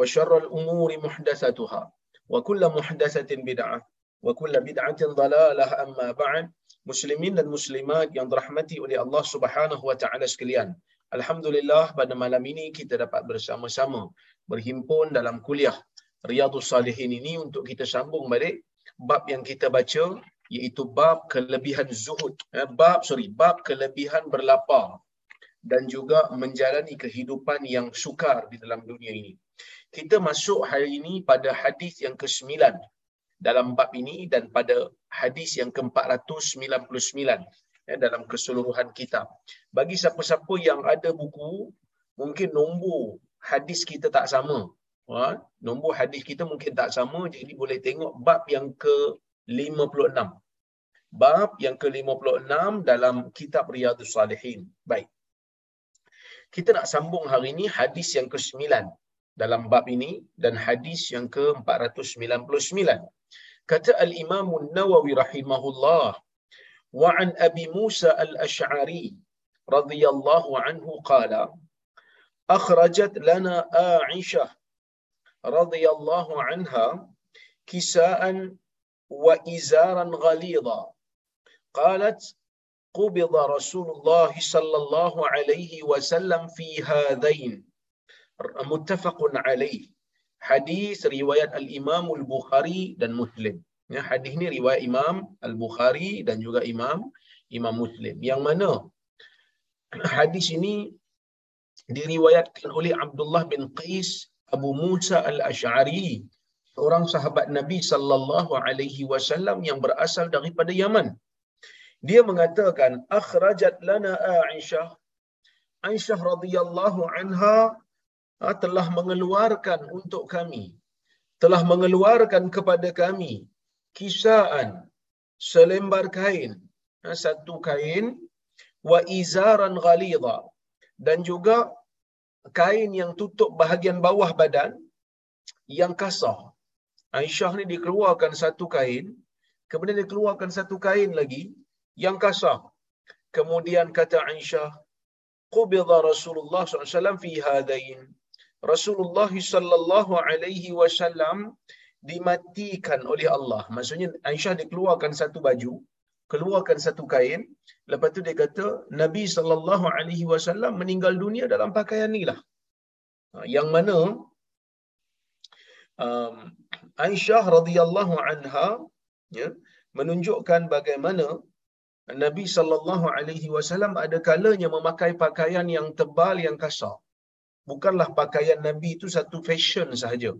wa syarrul umuri muhdatsatuha wa kullu muhdatsatin bid'ah wa kullu bid'atin dhalalah amma ba'd muslimin dan muslimat yang dirahmati oleh Allah Subhanahu wa taala sekalian alhamdulillah pada malam ini kita dapat bersama-sama berhimpun dalam kuliah Riyadhus Salihin ini untuk kita sambung balik bab yang kita baca iaitu bab kelebihan zuhud eh, bab sorry bab kelebihan berlapar dan juga menjalani kehidupan yang sukar di dalam dunia ini. Kita masuk hari ini pada hadis yang ke-9 dalam bab ini dan pada hadis yang ke-499 ya, dalam keseluruhan kitab. Bagi siapa-siapa yang ada buku, mungkin nombor hadis kita tak sama. Ha? Nombor hadis kita mungkin tak sama, jadi boleh tengok bab yang ke-56. Bab yang ke-56 dalam kitab Riyadhus Salihin. Baik. Kita nak sambung hari ini hadis yang ke-9 dalam bab ini dan hadis yang ke-499. Kata Al-Imam Nawawi rahimahullah wa an Abi Musa Al-Ash'ari radhiyallahu anhu qala akhrajat lana Aisha radhiyallahu anha kisaan wa izaran ghalidha qalat قبض رسول الله صلى الله عليه وسلم في هذين متفق عليه Al-Imam Al Bukhari dan Muslim. Ya hadis ni riwayat Imam Al-Bukhari dan juga Imam Imam Muslim. Yang mana hadis ini diriwayatkan oleh Abdullah bin Qais Abu Musa Al-Ash'ari seorang sahabat Nabi sallallahu alaihi wasallam yang berasal daripada Yaman. Dia mengatakan akhrajat lana Aisyah. Aisyah radhiyallahu anha telah mengeluarkan untuk kami telah mengeluarkan kepada kami kisaan selembar kain. Satu kain wa izaran ghalidha dan juga kain yang tutup bahagian bawah badan yang kasar. Aisyah ni dikeluarkan satu kain kemudian dikeluarkan satu kain lagi yang kasar. Kemudian kata Aisyah qubidha Rasulullah SAW fi hadain Rasulullah sallallahu alaihi wasallam dimatikan oleh Allah. Maksudnya Aisyah dikeluarkan satu baju, keluarkan satu kain, lepas tu dia kata Nabi sallallahu alaihi wasallam meninggal dunia dalam pakaian inilah. Yang mana um, Aisyah radhiyallahu anha ya, menunjukkan bagaimana Nabi sallallahu alaihi wasallam ada kalanya memakai pakaian yang tebal yang kasar bukanlah pakaian Nabi itu satu fashion sahaja.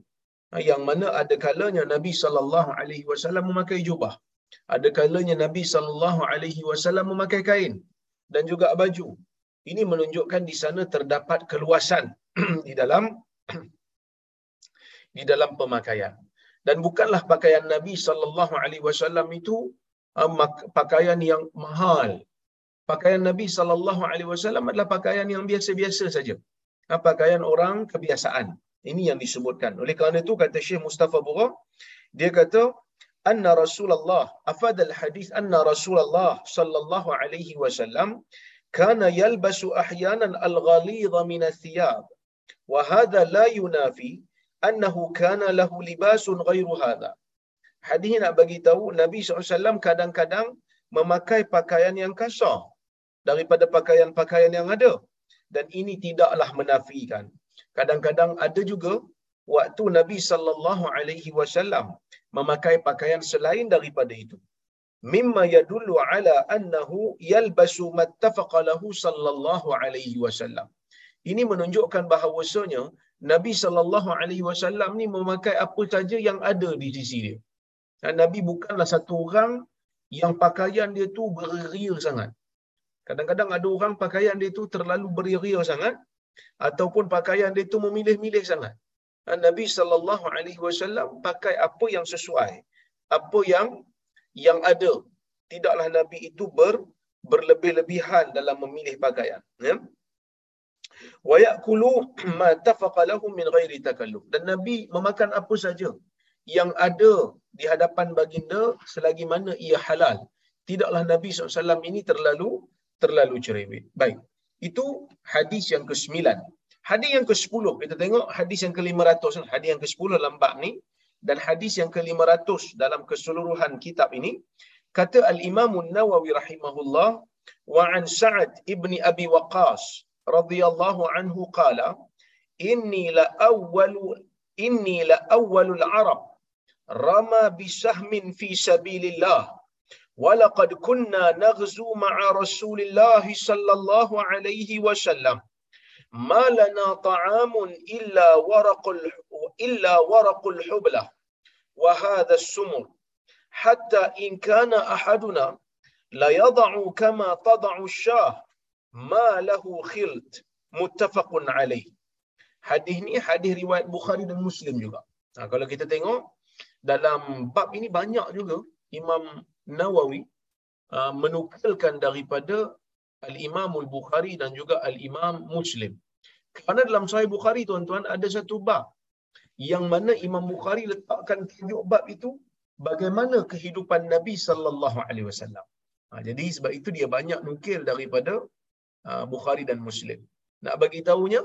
Yang mana ada kalanya Nabi sallallahu alaihi wasallam memakai jubah. Ada kalanya Nabi sallallahu alaihi wasallam memakai kain dan juga baju. Ini menunjukkan di sana terdapat keluasan di dalam di dalam pemakaian. Dan bukanlah pakaian Nabi sallallahu alaihi wasallam itu pakaian yang mahal. Pakaian Nabi sallallahu alaihi wasallam adalah pakaian yang biasa-biasa saja pakaian orang kebiasaan. Ini yang disebutkan. Oleh kerana itu kata Syekh Mustafa Bura, dia kata anna Rasulullah afad al hadis anna Rasulullah sallallahu alaihi wasallam kana yalbasu ahyanan al ghalidha min athiyab wa hadha la yunafi annahu kana lahu libasun ghairu hadha hadis nak bagi tahu Nabi SAW kadang-kadang memakai pakaian yang kasar daripada pakaian-pakaian yang ada dan ini tidaklah menafikan. Kadang-kadang ada juga waktu Nabi sallallahu alaihi wasallam memakai pakaian selain daripada itu. Mimma yadullu ala annahu yalbasu mattafaqa lahu sallallahu alaihi wasallam. Ini menunjukkan bahawasanya Nabi sallallahu alaihi wasallam ni memakai apa saja yang ada di sisi dia. Dan Nabi bukanlah satu orang yang pakaian dia tu beria sangat kadang-kadang ada orang pakaian dia tu terlalu beria sangat ataupun pakaian dia tu memilih-milih sangat. Nabi sallallahu alaihi wasallam pakai apa yang sesuai apa yang yang ada. Tidaklah nabi itu ber berlebih-lebihan dalam memilih pakaian ya. Wa yaqulu ma tafaqa lahum min ghairi dan nabi memakan apa saja yang ada di hadapan baginda selagi mana ia halal. Tidaklah nabi SAW ini terlalu terlalu cerewet. Baik. Itu hadis yang ke-9 Hadis yang ke-10 kita tengok hadis yang ke-500 hadis yang ke-10 dalam bab ni. Dan hadis yang ke-500 dalam keseluruhan kitab ini. Kata al-Imam An-Nawawi rahimahullah wa an Sa'ad ibni Abi Waqqas radhiyallahu anhu qala inni la awwalu inni la awwalul arab. Rama bisahmin fi sabilillah ولقد كنا نغزو مع رسول الله صلى الله عليه وسلم ما لنا طعام إلا ورق إلا ورق الحبلة وهذا السمر حتى إن كان أحدنا ليضع كما تضع الشاه ما له خلط متفق عليه hadis ni hadis riwayat Bukhari dan Muslim juga. Ha, kalau kita tengok dalam bab ini banyak juga Imam Nawawi uh, menukilkan daripada Al-Imam Al-Bukhari dan juga Al-Imam Muslim. Kerana dalam Sahih Bukhari tuan-tuan ada satu bab yang mana Imam Bukhari letakkan tajuk bab itu bagaimana kehidupan Nabi sallallahu alaihi wasallam. Ha, jadi sebab itu dia banyak nukil daripada uh, Bukhari dan Muslim. Nak bagi tahunya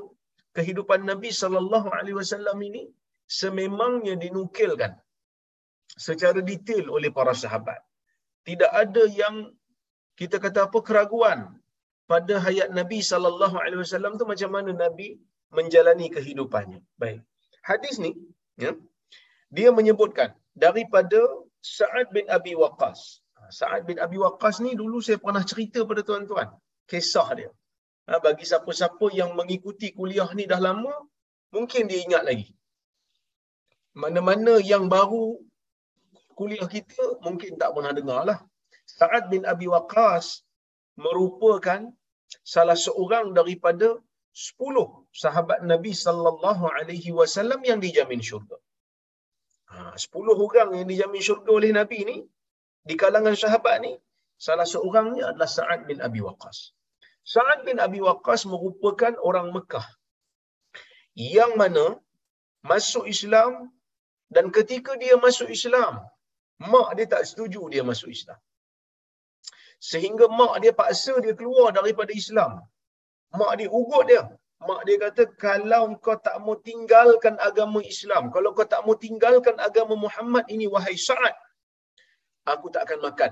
kehidupan Nabi sallallahu alaihi wasallam ini sememangnya dinukilkan secara detail oleh para sahabat. Tidak ada yang kita kata apa keraguan pada hayat Nabi sallallahu alaihi wasallam tu macam mana Nabi menjalani kehidupannya. Baik. Hadis ni ya. Dia menyebutkan daripada Sa'ad bin Abi Waqqas. Sa'ad bin Abi Waqqas ni dulu saya pernah cerita pada tuan-tuan kisah dia. Ha, bagi siapa-siapa yang mengikuti kuliah ni dah lama, mungkin dia ingat lagi. Mana-mana yang baru kuliah kita mungkin tak pernah dengar lah. Sa'ad bin Abi Waqqas merupakan salah seorang daripada sepuluh sahabat Nabi sallallahu alaihi wasallam yang dijamin syurga. Ha, sepuluh orang yang dijamin syurga oleh Nabi ni di kalangan sahabat ni salah seorangnya adalah Sa'ad bin Abi Waqqas. Sa'ad bin Abi Waqqas merupakan orang Mekah yang mana masuk Islam dan ketika dia masuk Islam, mak dia tak setuju dia masuk Islam sehingga mak dia paksa dia keluar daripada Islam. Mak dia ugut dia. Mak dia kata, kalau kau tak mau tinggalkan agama Islam, kalau kau tak mau tinggalkan agama Muhammad ini, wahai Sa'ad, aku tak akan makan.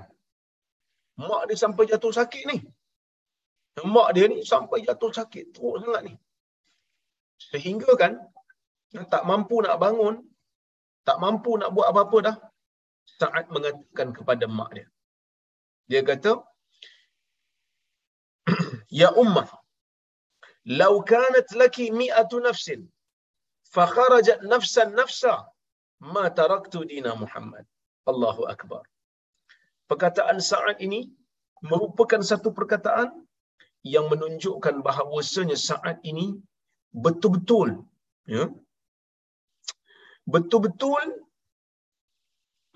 Mak dia sampai jatuh sakit ni. Mak dia ni sampai jatuh sakit. Teruk sangat ni. Sehingga kan, tak mampu nak bangun, tak mampu nak buat apa-apa dah, Sa'ad mengatakan kepada mak dia. Dia kata, Ya ummah, lau kanat laki mi'atu nafsin, fakharajat nafsan nafsa, ma taraktu dina Muhammad. Allahu Akbar. Perkataan saat ini merupakan satu perkataan yang menunjukkan bahawasanya saat ini betul-betul ya, betul-betul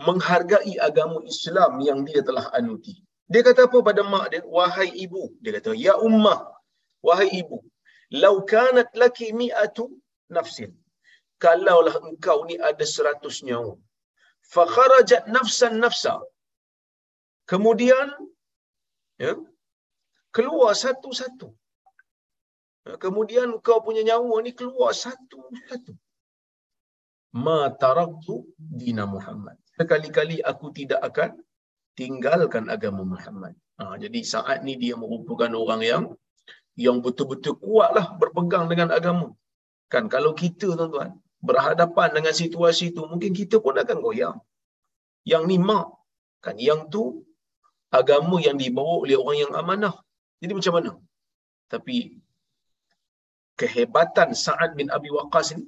menghargai agama Islam yang dia telah anuti. Dia kata apa pada mak dia? Wahai ibu. Dia kata, Ya ummah. Wahai ibu. Lau kanat laki mi'atu nafsin. Kalaulah engkau ni ada seratus nyawa. Fakharajat nafsan nafsa. Kemudian, ya, keluar satu-satu. Kemudian kau punya nyawa ni keluar satu-satu. Ma taraktu dina Muhammad. Sekali-kali aku tidak akan tinggalkan agama Muhammad. Ha, jadi saat ni dia merupakan orang yang yang betul-betul kuatlah berpegang dengan agama. Kan kalau kita tuan-tuan berhadapan dengan situasi itu mungkin kita pun akan goyang. Yang ni mak kan yang tu agama yang dibawa oleh orang yang amanah. Jadi macam mana? Tapi kehebatan Sa'ad bin Abi Waqqas ni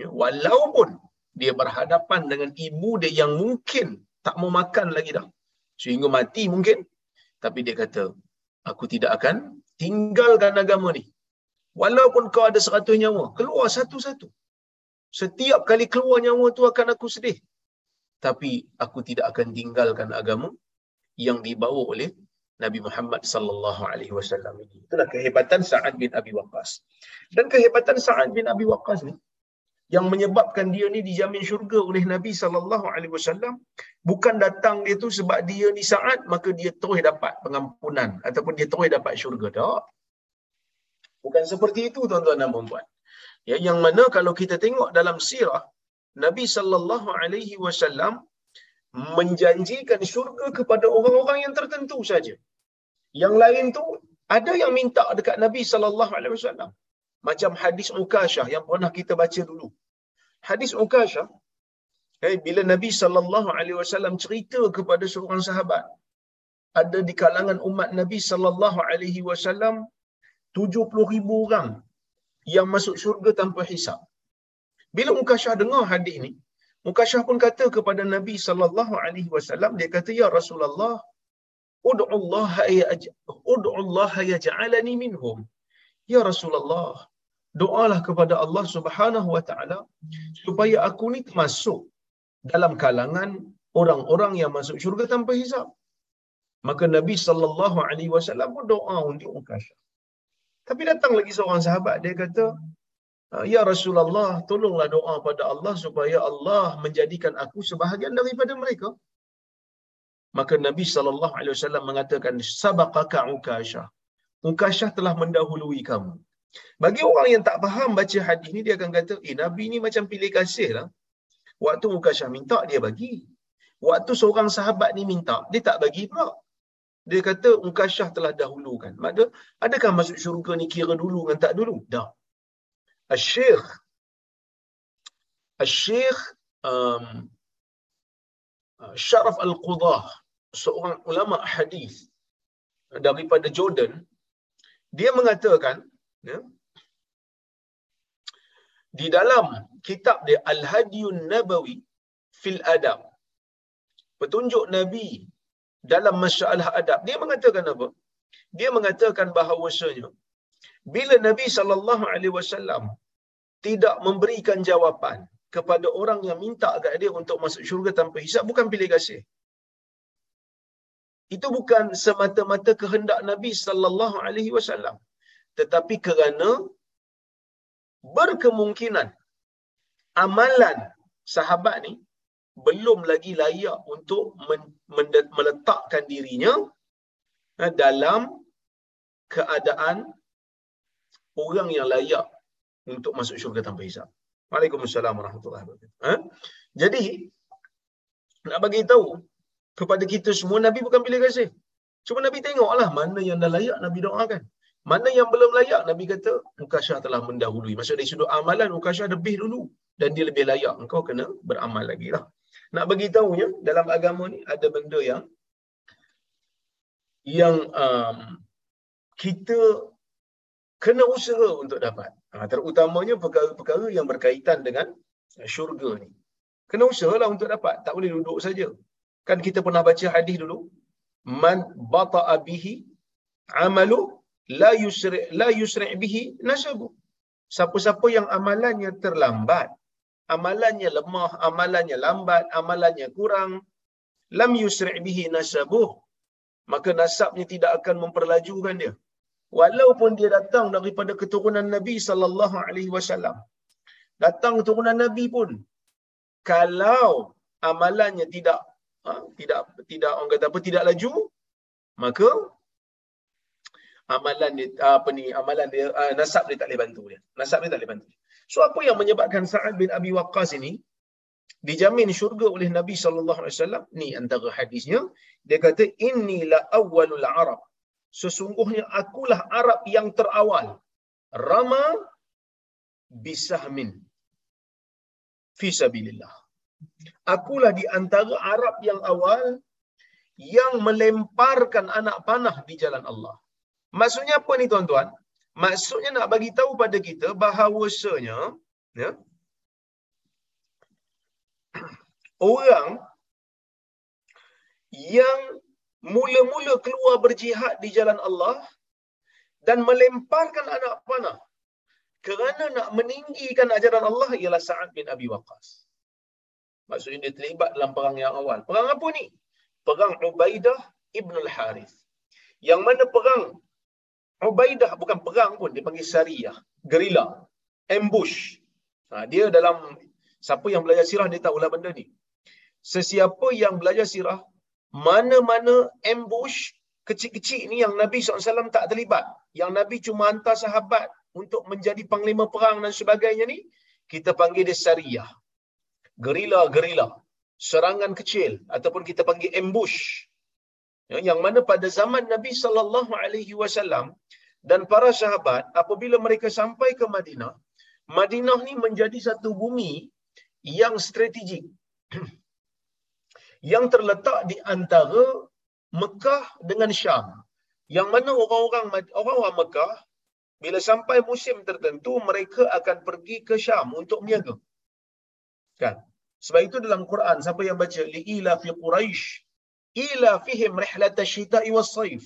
ya, walaupun dia berhadapan dengan ibu dia yang mungkin tak mau makan lagi dah. Sehingga mati mungkin. Tapi dia kata aku tidak akan tinggalkan agama ni. Walaupun kau ada seratus nyawa keluar satu-satu. Setiap kali keluar nyawa tu akan aku sedih. Tapi aku tidak akan tinggalkan agama yang dibawa oleh Nabi Muhammad sallallahu alaihi wasallam ini. Itulah kehebatan Sa'ad bin Abi Waqqas. Dan kehebatan Sa'ad bin Abi Waqqas ni yang menyebabkan dia ni dijamin syurga oleh Nabi sallallahu alaihi wasallam bukan datang dia tu sebab dia ni Sa'ad maka dia terus dapat pengampunan ataupun dia terus dapat syurga tak. Bukan seperti itu tuan-tuan dan puan-puan. Ya, yang mana kalau kita tengok dalam sirah Nabi sallallahu alaihi wasallam menjanjikan syurga kepada orang-orang yang tertentu saja. Yang lain tu ada yang minta dekat Nabi sallallahu alaihi wasallam. Macam hadis Ukashah yang pernah kita baca dulu. Hadis Ukashah eh, bila Nabi sallallahu alaihi wasallam cerita kepada seorang sahabat ada di kalangan umat Nabi sallallahu alaihi wasallam 70,000 orang yang masuk syurga tanpa hisap. Bila Ukashah dengar hadis ni, Mukasyah pun kata kepada Nabi sallallahu alaihi wasallam dia kata ya Rasulullah ud'u Allah ya ud'u Allah yaj'alani minhum ya Rasulullah doalah kepada Allah Subhanahu wa taala supaya aku ni masuk dalam kalangan orang-orang yang masuk syurga tanpa hisab maka Nabi sallallahu alaihi wasallam pun doa untuk Mukasyah tapi datang lagi seorang sahabat dia kata Ah, ya Rasulullah, tolonglah doa pada Allah supaya Allah menjadikan aku sebahagian daripada mereka. Maka Nabi sallallahu alaihi wasallam mengatakan sabaqaka Ukashah. Ukashah telah mendahului kamu. Bagi orang yang tak faham baca hadis ni, dia akan kata, eh Nabi ni macam pilih kasih lah. Waktu Mukashah minta, dia bagi. Waktu seorang sahabat ni minta, dia tak bagi pula. Dia kata, Mukashah telah dahulukan. Maka, adakah masuk syurga ni kira dulu dengan tak dulu? Dah. Asyikh. Asyikh. Um, uh, Syaraf Al-Qudah. Seorang ulama hadis daripada Jordan. Dia mengatakan, ya, di dalam kitab dia Al-Hadiyun Nabawi fil Adab. Petunjuk Nabi dalam masalah adab. Dia mengatakan apa? Dia mengatakan bahawasanya bila Nabi sallallahu alaihi wasallam tidak memberikan jawapan kepada orang yang minta agak dia untuk masuk syurga tanpa hisap bukan pilih kasih. Itu bukan semata-mata kehendak Nabi sallallahu alaihi wasallam tetapi kerana berkemungkinan amalan sahabat ni belum lagi layak untuk meletakkan dirinya eh, dalam keadaan orang yang layak untuk masuk syurga tanpa hisap. Waalaikumsalam warahmatullahi wabarakatuh. Ha? Jadi nak bagi tahu kepada kita semua Nabi bukan pilih kasih. Cuma Nabi tengoklah mana yang dah layak Nabi doakan. Mana yang belum layak Nabi kata Mukasyah telah mendahului. Maksud dari sudut amalan Mukasyah lebih dulu dan dia lebih layak. Engkau kena beramal lagi lah. Nak bagi tahunya dalam agama ni ada benda yang yang um, kita kena usaha untuk dapat. Ha, terutamanya perkara-perkara yang berkaitan dengan syurga ni. Kena usahalah untuk dapat. Tak boleh duduk saja. Kan kita pernah baca hadis dulu. Man bata'a bihi amalu la yusri' la yusri' bihi nasabu. Siapa-siapa yang amalannya terlambat, amalannya lemah, amalannya lambat, amalannya kurang, lam yusri' bihi nasabuh. Maka nasabnya tidak akan memperlajukan dia walaupun dia datang daripada keturunan Nabi sallallahu alaihi wasallam datang keturunan Nabi pun kalau amalannya tidak ha, tidak tidak orang kata apa tidak laju maka amalan dia apa ni amalan dia uh, nasab dia tak boleh bantu dia. Nasab dia tak boleh bantu. So apa yang menyebabkan Sa'ad bin Abi Waqqas ini dijamin syurga oleh Nabi sallallahu alaihi wasallam? Ni antara hadisnya. Dia kata inni la awwalul arab. Sesungguhnya akulah arab yang terawal. Rama bisahmin fi sabilillah. Akulah di antara arab yang awal yang melemparkan anak panah di jalan Allah maksudnya apa ni tuan-tuan maksudnya nak bagi tahu pada kita bahawasanya ya orang yang mula-mula keluar berjihad di jalan Allah dan melemparkan anak panah kerana nak meninggikan ajaran Allah ialah Sa'ad bin Abi Waqqas. Maksudnya dia terlibat dalam perang yang awal. Perang apa ni? Perang Ubaidah Ibn al-Harith. Yang mana perang Ubaidah bukan perang pun, dia panggil Sariyah. Gerila. Ambush. Ha, dia dalam, siapa yang belajar sirah dia tahulah benda ni sesiapa yang belajar sirah, mana-mana ambush kecil-kecil ni yang Nabi SAW tak terlibat. Yang Nabi cuma hantar sahabat untuk menjadi panglima perang dan sebagainya ni, kita panggil dia sariyah. Gerila-gerila. Serangan kecil ataupun kita panggil ambush. Ya, yang mana pada zaman Nabi sallallahu alaihi wasallam dan para sahabat apabila mereka sampai ke Madinah, Madinah ni menjadi satu bumi yang strategik. yang terletak di antara Mekah dengan Syam. Yang mana orang-orang orang-orang Mekah bila sampai musim tertentu mereka akan pergi ke Syam untuk berniaga. Kan? Sebab itu dalam Quran siapa yang baca liila fi quraish ila fihim rihlat asyita'i was-sayf.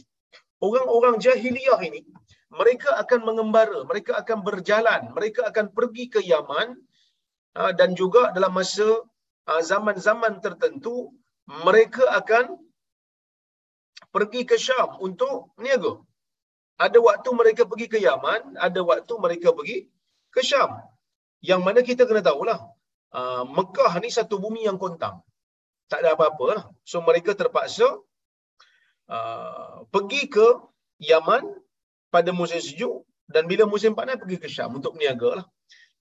Orang-orang jahiliyah ini mereka akan mengembara, mereka akan berjalan, mereka akan pergi ke Yaman ah, dan juga dalam masa ah, zaman-zaman tertentu mereka akan pergi ke Syam untuk niaga. Ada waktu mereka pergi ke Yaman, ada waktu mereka pergi ke Syam. Yang mana kita kena tahulah, uh, Mekah ni satu bumi yang kontang. Tak ada apa-apa lah. So mereka terpaksa uh, pergi ke Yaman pada musim sejuk dan bila musim panas pergi ke Syam untuk berniaga lah.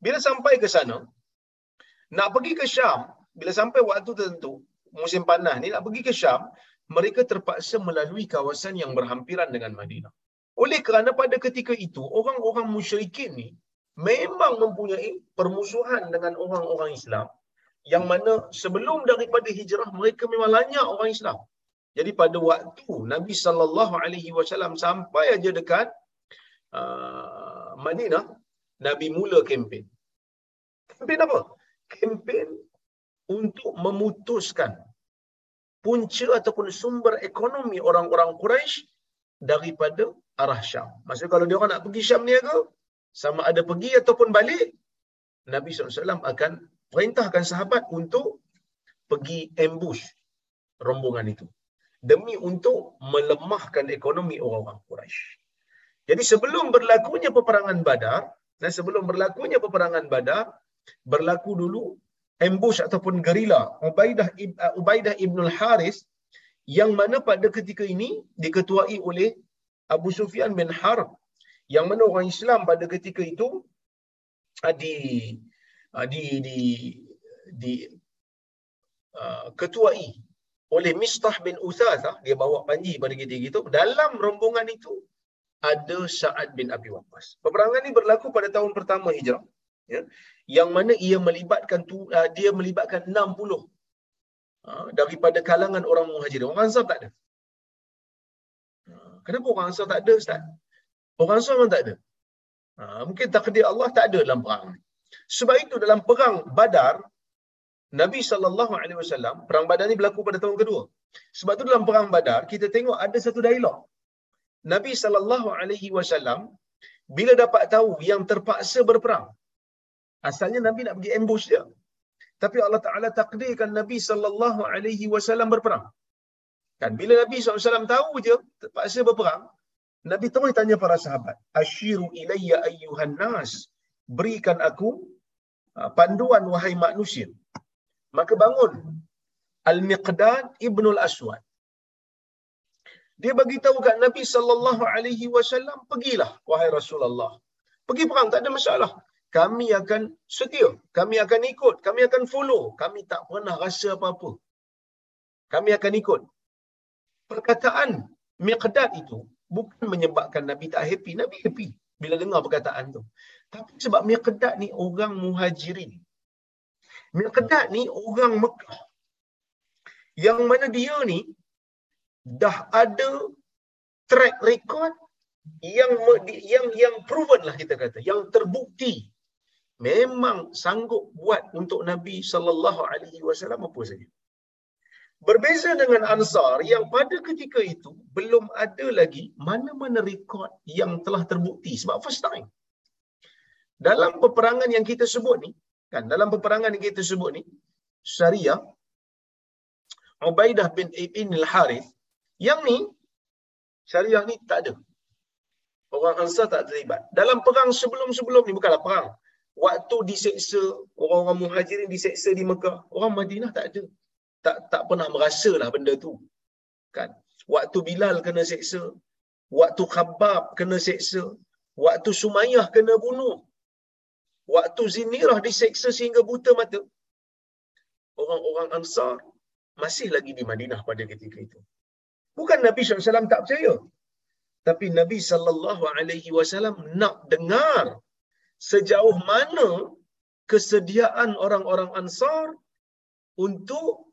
Bila sampai ke sana, nak pergi ke Syam, bila sampai waktu tertentu, musim panas ni nak pergi ke Syam, mereka terpaksa melalui kawasan yang berhampiran dengan Madinah. Oleh kerana pada ketika itu, orang-orang musyrikin ni memang mempunyai permusuhan dengan orang-orang Islam yang mana sebelum daripada hijrah mereka memang banyak orang Islam. Jadi pada waktu Nabi sallallahu alaihi wasallam sampai aja dekat uh, Madinah, Nabi mula kempen. Kempen apa? Kempen untuk memutuskan punca ataupun sumber ekonomi orang-orang Quraisy daripada arah Syam. Maksudnya kalau dia orang nak pergi Syam niaga, sama ada pergi ataupun balik, Nabi SAW akan perintahkan sahabat untuk pergi ambush rombongan itu. Demi untuk melemahkan ekonomi orang-orang Quraisy. Jadi sebelum berlakunya peperangan Badar, dan sebelum berlakunya peperangan Badar, berlaku dulu ambush ataupun gerila Ubaidah uh, Ubaidah Ibn Haris yang mana pada ketika ini diketuai oleh Abu Sufyan bin Harb yang mana orang Islam pada ketika itu uh, di di di di uh, ketuai oleh Mistah bin Uthathah dia bawa panji pada ketika itu dalam rombongan itu ada Sa'ad bin Abi Waqqas. Peperangan ini berlaku pada tahun pertama Hijrah. Ya yang mana ia melibatkan tu, uh, dia melibatkan 60 uh, daripada kalangan orang muhajirin. Orang Ansar tak ada. Uh, kenapa orang Ansar tak ada Ustaz? Orang Ansar memang tak ada. Uh, mungkin takdir Allah tak ada dalam perang Sebab itu dalam perang Badar Nabi sallallahu alaihi wasallam perang Badar ni berlaku pada tahun kedua. Sebab tu dalam perang Badar kita tengok ada satu dialog. Nabi sallallahu alaihi wasallam bila dapat tahu yang terpaksa berperang Asalnya Nabi nak pergi ambush dia. Tapi Allah Taala takdirkan Nabi sallallahu alaihi wasallam berperang. Kan bila Nabi SAW tahu je terpaksa berperang, Nabi terus tanya para sahabat, "Ashiru ilayya ayyuhan nas." Berikan aku uh, panduan wahai manusia. Maka bangun Al-Miqdad Ibnul Aswad. Dia bagi tahu kat Nabi sallallahu alaihi wasallam, "Pergilah wahai Rasulullah. Pergi perang tak ada masalah. Kami akan setia, kami akan ikut, kami akan follow. Kami tak pernah rasa apa-apa. Kami akan ikut." Perkataan Miqdad itu bukan menyebabkan Nabi tak happy. Nabi happy bila dengar perkataan tu. Tapi sebab Miqdad ni orang muhajirin. Miqdad ni orang Mekah. Yang mana dia ni dah ada track record yang yang yang proven lah kita kata, yang terbukti memang sanggup buat untuk Nabi sallallahu alaihi wasallam apa saja. Berbeza dengan Ansar yang pada ketika itu belum ada lagi mana-mana rekod yang telah terbukti sebab first time. Dalam peperangan yang kita sebut ni, kan dalam peperangan yang kita sebut ni, Syariah Ubaidah bin Ibn al-Harith yang ni Syariah ni tak ada. Orang Ansar tak terlibat. Dalam perang sebelum-sebelum ni bukanlah perang. Waktu diseksa, orang-orang muhajirin diseksa di Mekah, orang Madinah tak ada tak tak pernah merasalah benda tu. Kan? Waktu Bilal kena seksa, waktu Khabbab kena seksa, waktu Sumayyah kena bunuh, waktu Zinirah diseksa sehingga buta mata. Orang-orang Ansar masih lagi di Madinah pada ketika itu. Bukan Nabi SAW tak percaya. Tapi Nabi SAW nak dengar sejauh mana kesediaan orang-orang Ansar untuk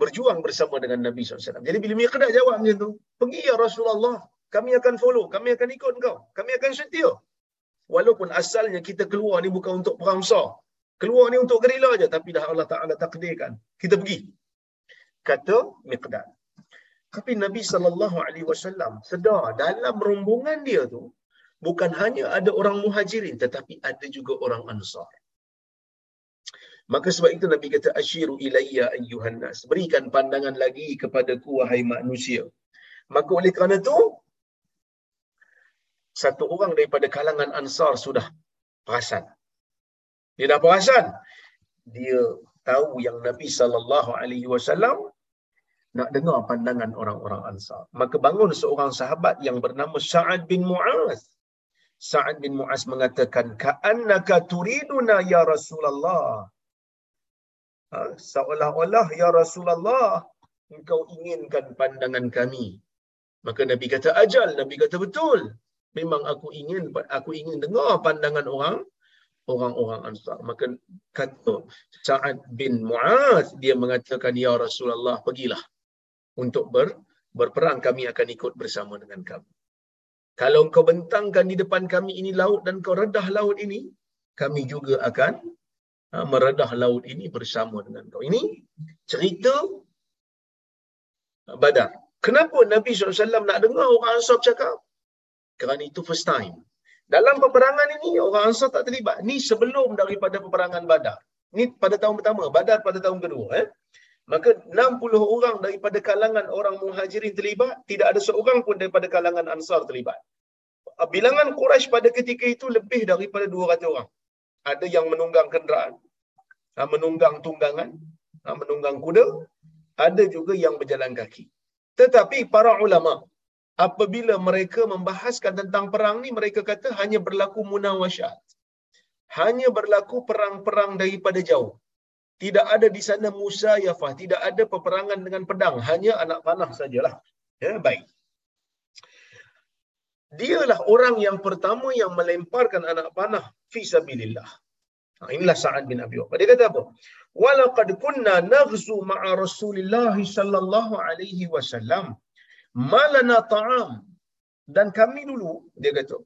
berjuang bersama dengan Nabi SAW. Jadi bila Miqdad jawab macam tu, pergi ya Rasulullah, kami akan follow, kami akan ikut kau, kami akan setia. Walaupun asalnya kita keluar ni bukan untuk perang besar. Keluar ni untuk gerila aja, tapi dah Allah Ta'ala takdirkan. Kita pergi. Kata Miqdad. Tapi Nabi sallallahu alaihi wasallam sedar dalam rombongan dia tu bukan hanya ada orang muhajirin tetapi ada juga orang ansar. Maka sebab itu Nabi kata asyiru ilayya ayyuhan nas. Berikan pandangan lagi kepada ku wahai manusia. Maka oleh kerana itu satu orang daripada kalangan Ansar sudah perasan. Dia dah perasan. Dia tahu yang Nabi sallallahu alaihi wasallam nak dengar pandangan orang-orang Ansar. Maka bangun seorang sahabat yang bernama Sa'ad bin Mu'az. Sa'ad bin Mu'az mengatakan, Ka'annaka turiduna ya Rasulullah. Ha, seolah-olah ya Rasulullah engkau inginkan pandangan kami. Maka Nabi kata ajal, Nabi kata betul. Memang aku ingin aku ingin dengar pandangan orang orang-orang Ansar. Maka kata Sa'ad bin Mu'az dia mengatakan ya Rasulullah pergilah untuk ber, berperang kami akan ikut bersama dengan kamu. Kalau engkau bentangkan di depan kami ini laut dan kau redah laut ini, kami juga akan Ha, meredah laut ini bersama dengan kau. Ini cerita badar. Kenapa Nabi SAW nak dengar orang Ansar cakap? Kerana itu first time. Dalam peperangan ini, orang Ansar tak terlibat. Ini sebelum daripada peperangan badar. Ini pada tahun pertama, badar pada tahun kedua. Eh? Maka 60 orang daripada kalangan orang muhajirin terlibat, tidak ada seorang pun daripada kalangan Ansar terlibat. Bilangan Quraisy pada ketika itu lebih daripada 200 orang ada yang menunggang kenderaan, menunggang tunggangan, menunggang kuda, ada juga yang berjalan kaki. Tetapi para ulama apabila mereka membahaskan tentang perang ni mereka kata hanya berlaku munawasyat. Hanya berlaku perang-perang daripada jauh. Tidak ada di sana musayafah, tidak ada peperangan dengan pedang, hanya anak panah sajalah. Ya, baik. Dialah orang yang pertama yang melemparkan anak panah fi sabilillah. Ha, inilah Sa'ad bin Abi Waqqas. Dia kata apa? Walaqad kunna naghzu ma'a Rasulillah sallallahu alaihi wasallam malana ta'am. Dan kami dulu dia kata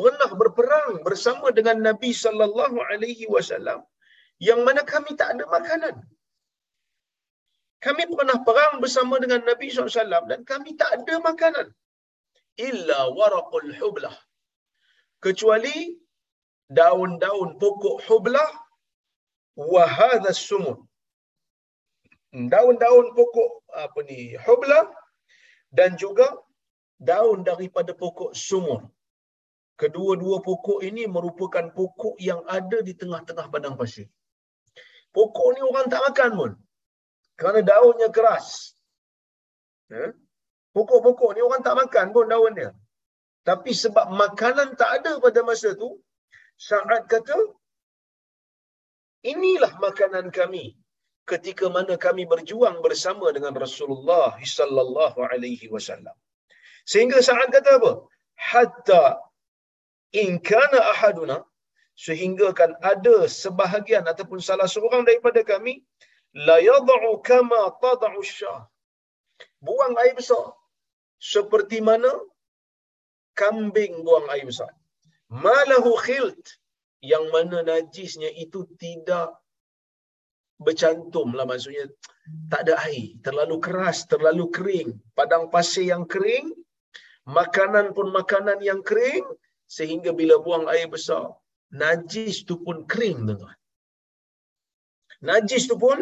pernah berperang bersama dengan Nabi sallallahu alaihi wasallam yang mana kami tak ada makanan. Kami pernah perang bersama dengan Nabi SAW dan kami tak ada makanan. Illa waraqul hublah. Kecuali daun-daun pokok hublah wa hadha sumur daun-daun pokok apa ni hublah dan juga daun daripada pokok sumur kedua-dua pokok ini merupakan pokok yang ada di tengah-tengah padang pasir pokok ni orang tak makan pun kerana daunnya keras ya? Pokok-pokok ni orang tak makan pun daun dia. Tapi sebab makanan tak ada pada masa tu, Sa'ad kata, inilah makanan kami ketika mana kami berjuang bersama dengan Rasulullah sallallahu alaihi wasallam. Sehingga Sa'ad kata apa? Hatta in kana ahaduna sehingga kan ada sebahagian ataupun salah seorang daripada kami la yad'u kama tad'u syah. Buang air besar seperti mana kambing buang air besar. Malahu khilt yang mana najisnya itu tidak bercantum lah maksudnya tak ada air, terlalu keras, terlalu kering, padang pasir yang kering, makanan pun makanan yang kering, sehingga bila buang air besar, najis tu pun kering tuan Najis tu pun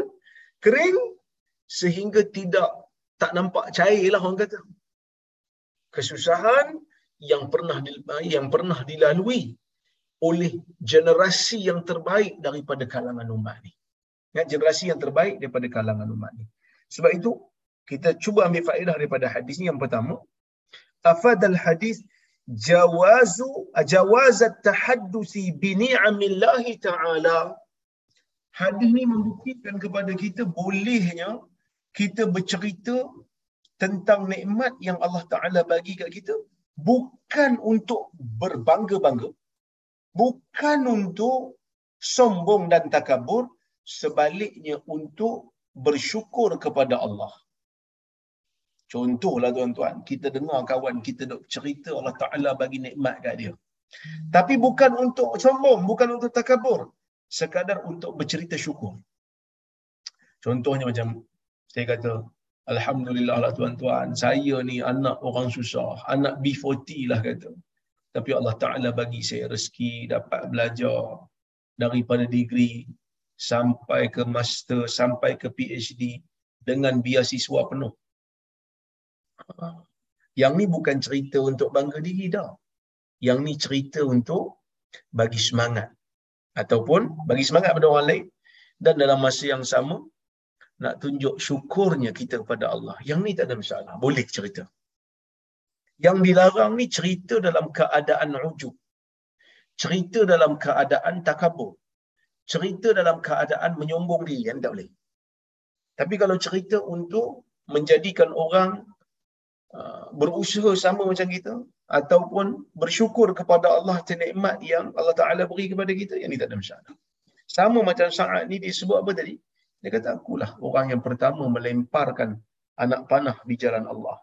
kering sehingga tidak tak nampak cair lah orang kata. Kesusahan yang pernah yang pernah dilalui oleh generasi yang terbaik daripada kalangan umat ni. Ya, generasi yang terbaik daripada kalangan umat ni. Sebab itu, kita cuba ambil faedah daripada hadis ni yang pertama. Afadal hadis jawazu jawazat tahaddusi bi ni'amillahi ta'ala. Hadis ni membuktikan kepada kita bolehnya kita bercerita tentang nikmat yang Allah Taala bagi kat kita bukan untuk berbangga-bangga bukan untuk sombong dan takabur sebaliknya untuk bersyukur kepada Allah. Contohlah tuan-tuan kita dengar kawan kita dok cerita Allah Taala bagi nikmat kat dia. Tapi bukan untuk sombong bukan untuk takabur sekadar untuk bercerita syukur. Contohnya macam saya kata Alhamdulillah lah tuan-tuan, saya ni anak orang susah, anak B40 lah kata. Tapi Allah Ta'ala bagi saya rezeki dapat belajar daripada degree sampai ke master, sampai ke PhD dengan biasiswa penuh. Yang ni bukan cerita untuk bangga diri dah. Yang ni cerita untuk bagi semangat. Ataupun bagi semangat pada orang lain. Dan dalam masa yang sama, nak tunjuk syukurnya kita kepada Allah. Yang ni tak ada masalah. Boleh cerita. Yang dilarang ni cerita dalam keadaan ujub. Cerita dalam keadaan takabur. Cerita dalam keadaan menyombong diri. Yang tak boleh. Tapi kalau cerita untuk menjadikan orang uh, berusaha sama macam kita ataupun bersyukur kepada Allah atas nikmat yang Allah Taala beri kepada kita yang ni tak ada masalah. Sama macam saat ni dia sebut apa tadi? Dia kata akulah orang yang pertama melemparkan anak panah di jalan Allah.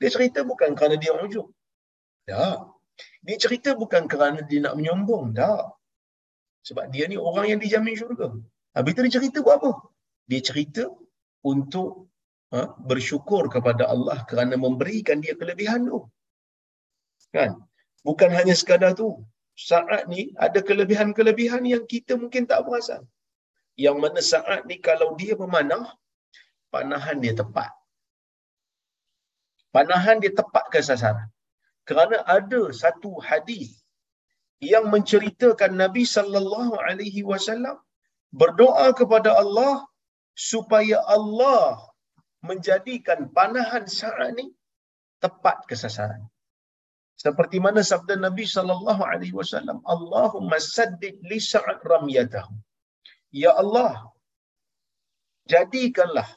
Dia cerita bukan kerana dia ujub. Tak. Dia cerita bukan kerana dia nak menyombong. Tak. Sebab dia ni orang yang dijamin syurga. Habis tu dia cerita buat apa? Dia cerita untuk ha, bersyukur kepada Allah kerana memberikan dia kelebihan tu. Kan? Bukan hanya sekadar tu. Saat ni ada kelebihan-kelebihan yang kita mungkin tak perasan yang mana saat ni kalau dia memanah, panahan dia tepat. Panahan dia tepat ke sasaran. Kerana ada satu hadis yang menceritakan Nabi sallallahu alaihi wasallam berdoa kepada Allah supaya Allah menjadikan panahan saat ni tepat ke sasaran. Seperti mana sabda Nabi sallallahu alaihi wasallam, Allahumma saddid li sa'at ramyatahu. Ya Allah, jadikanlah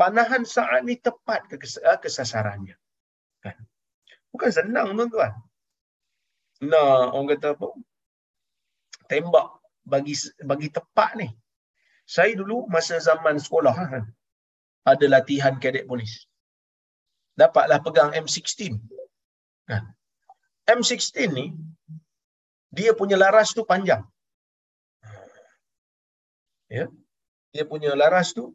panahan saat ni tepat ke kesasarannya. Kan? Bukan senang tuan-tuan. Nah, orang kata apa? Tembak bagi bagi tepat ni. Saya dulu masa zaman sekolah kan, ada latihan kadet polis. Dapatlah pegang M16. Kan? M16 ni, dia punya laras tu panjang ya dia punya laras tu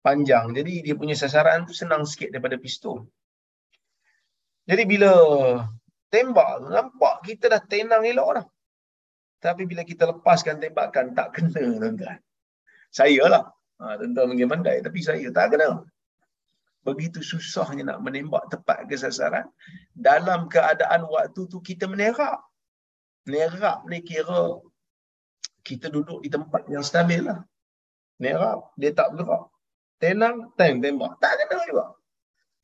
panjang jadi dia punya sasaran tu senang sikit daripada pistol jadi bila tembak tu nampak kita dah tenang elok dah tapi bila kita lepaskan tembakan tak kena tuan-tuan saya lah ha, tuan-tuan mungkin pandai tapi saya tak kena begitu susahnya nak menembak tepat ke sasaran dalam keadaan waktu tu kita menerap menerap ni kira kita duduk di tempat yang stabil lah. Merah, dia tak bergerak. Tenang, tembak. Tak kena juga.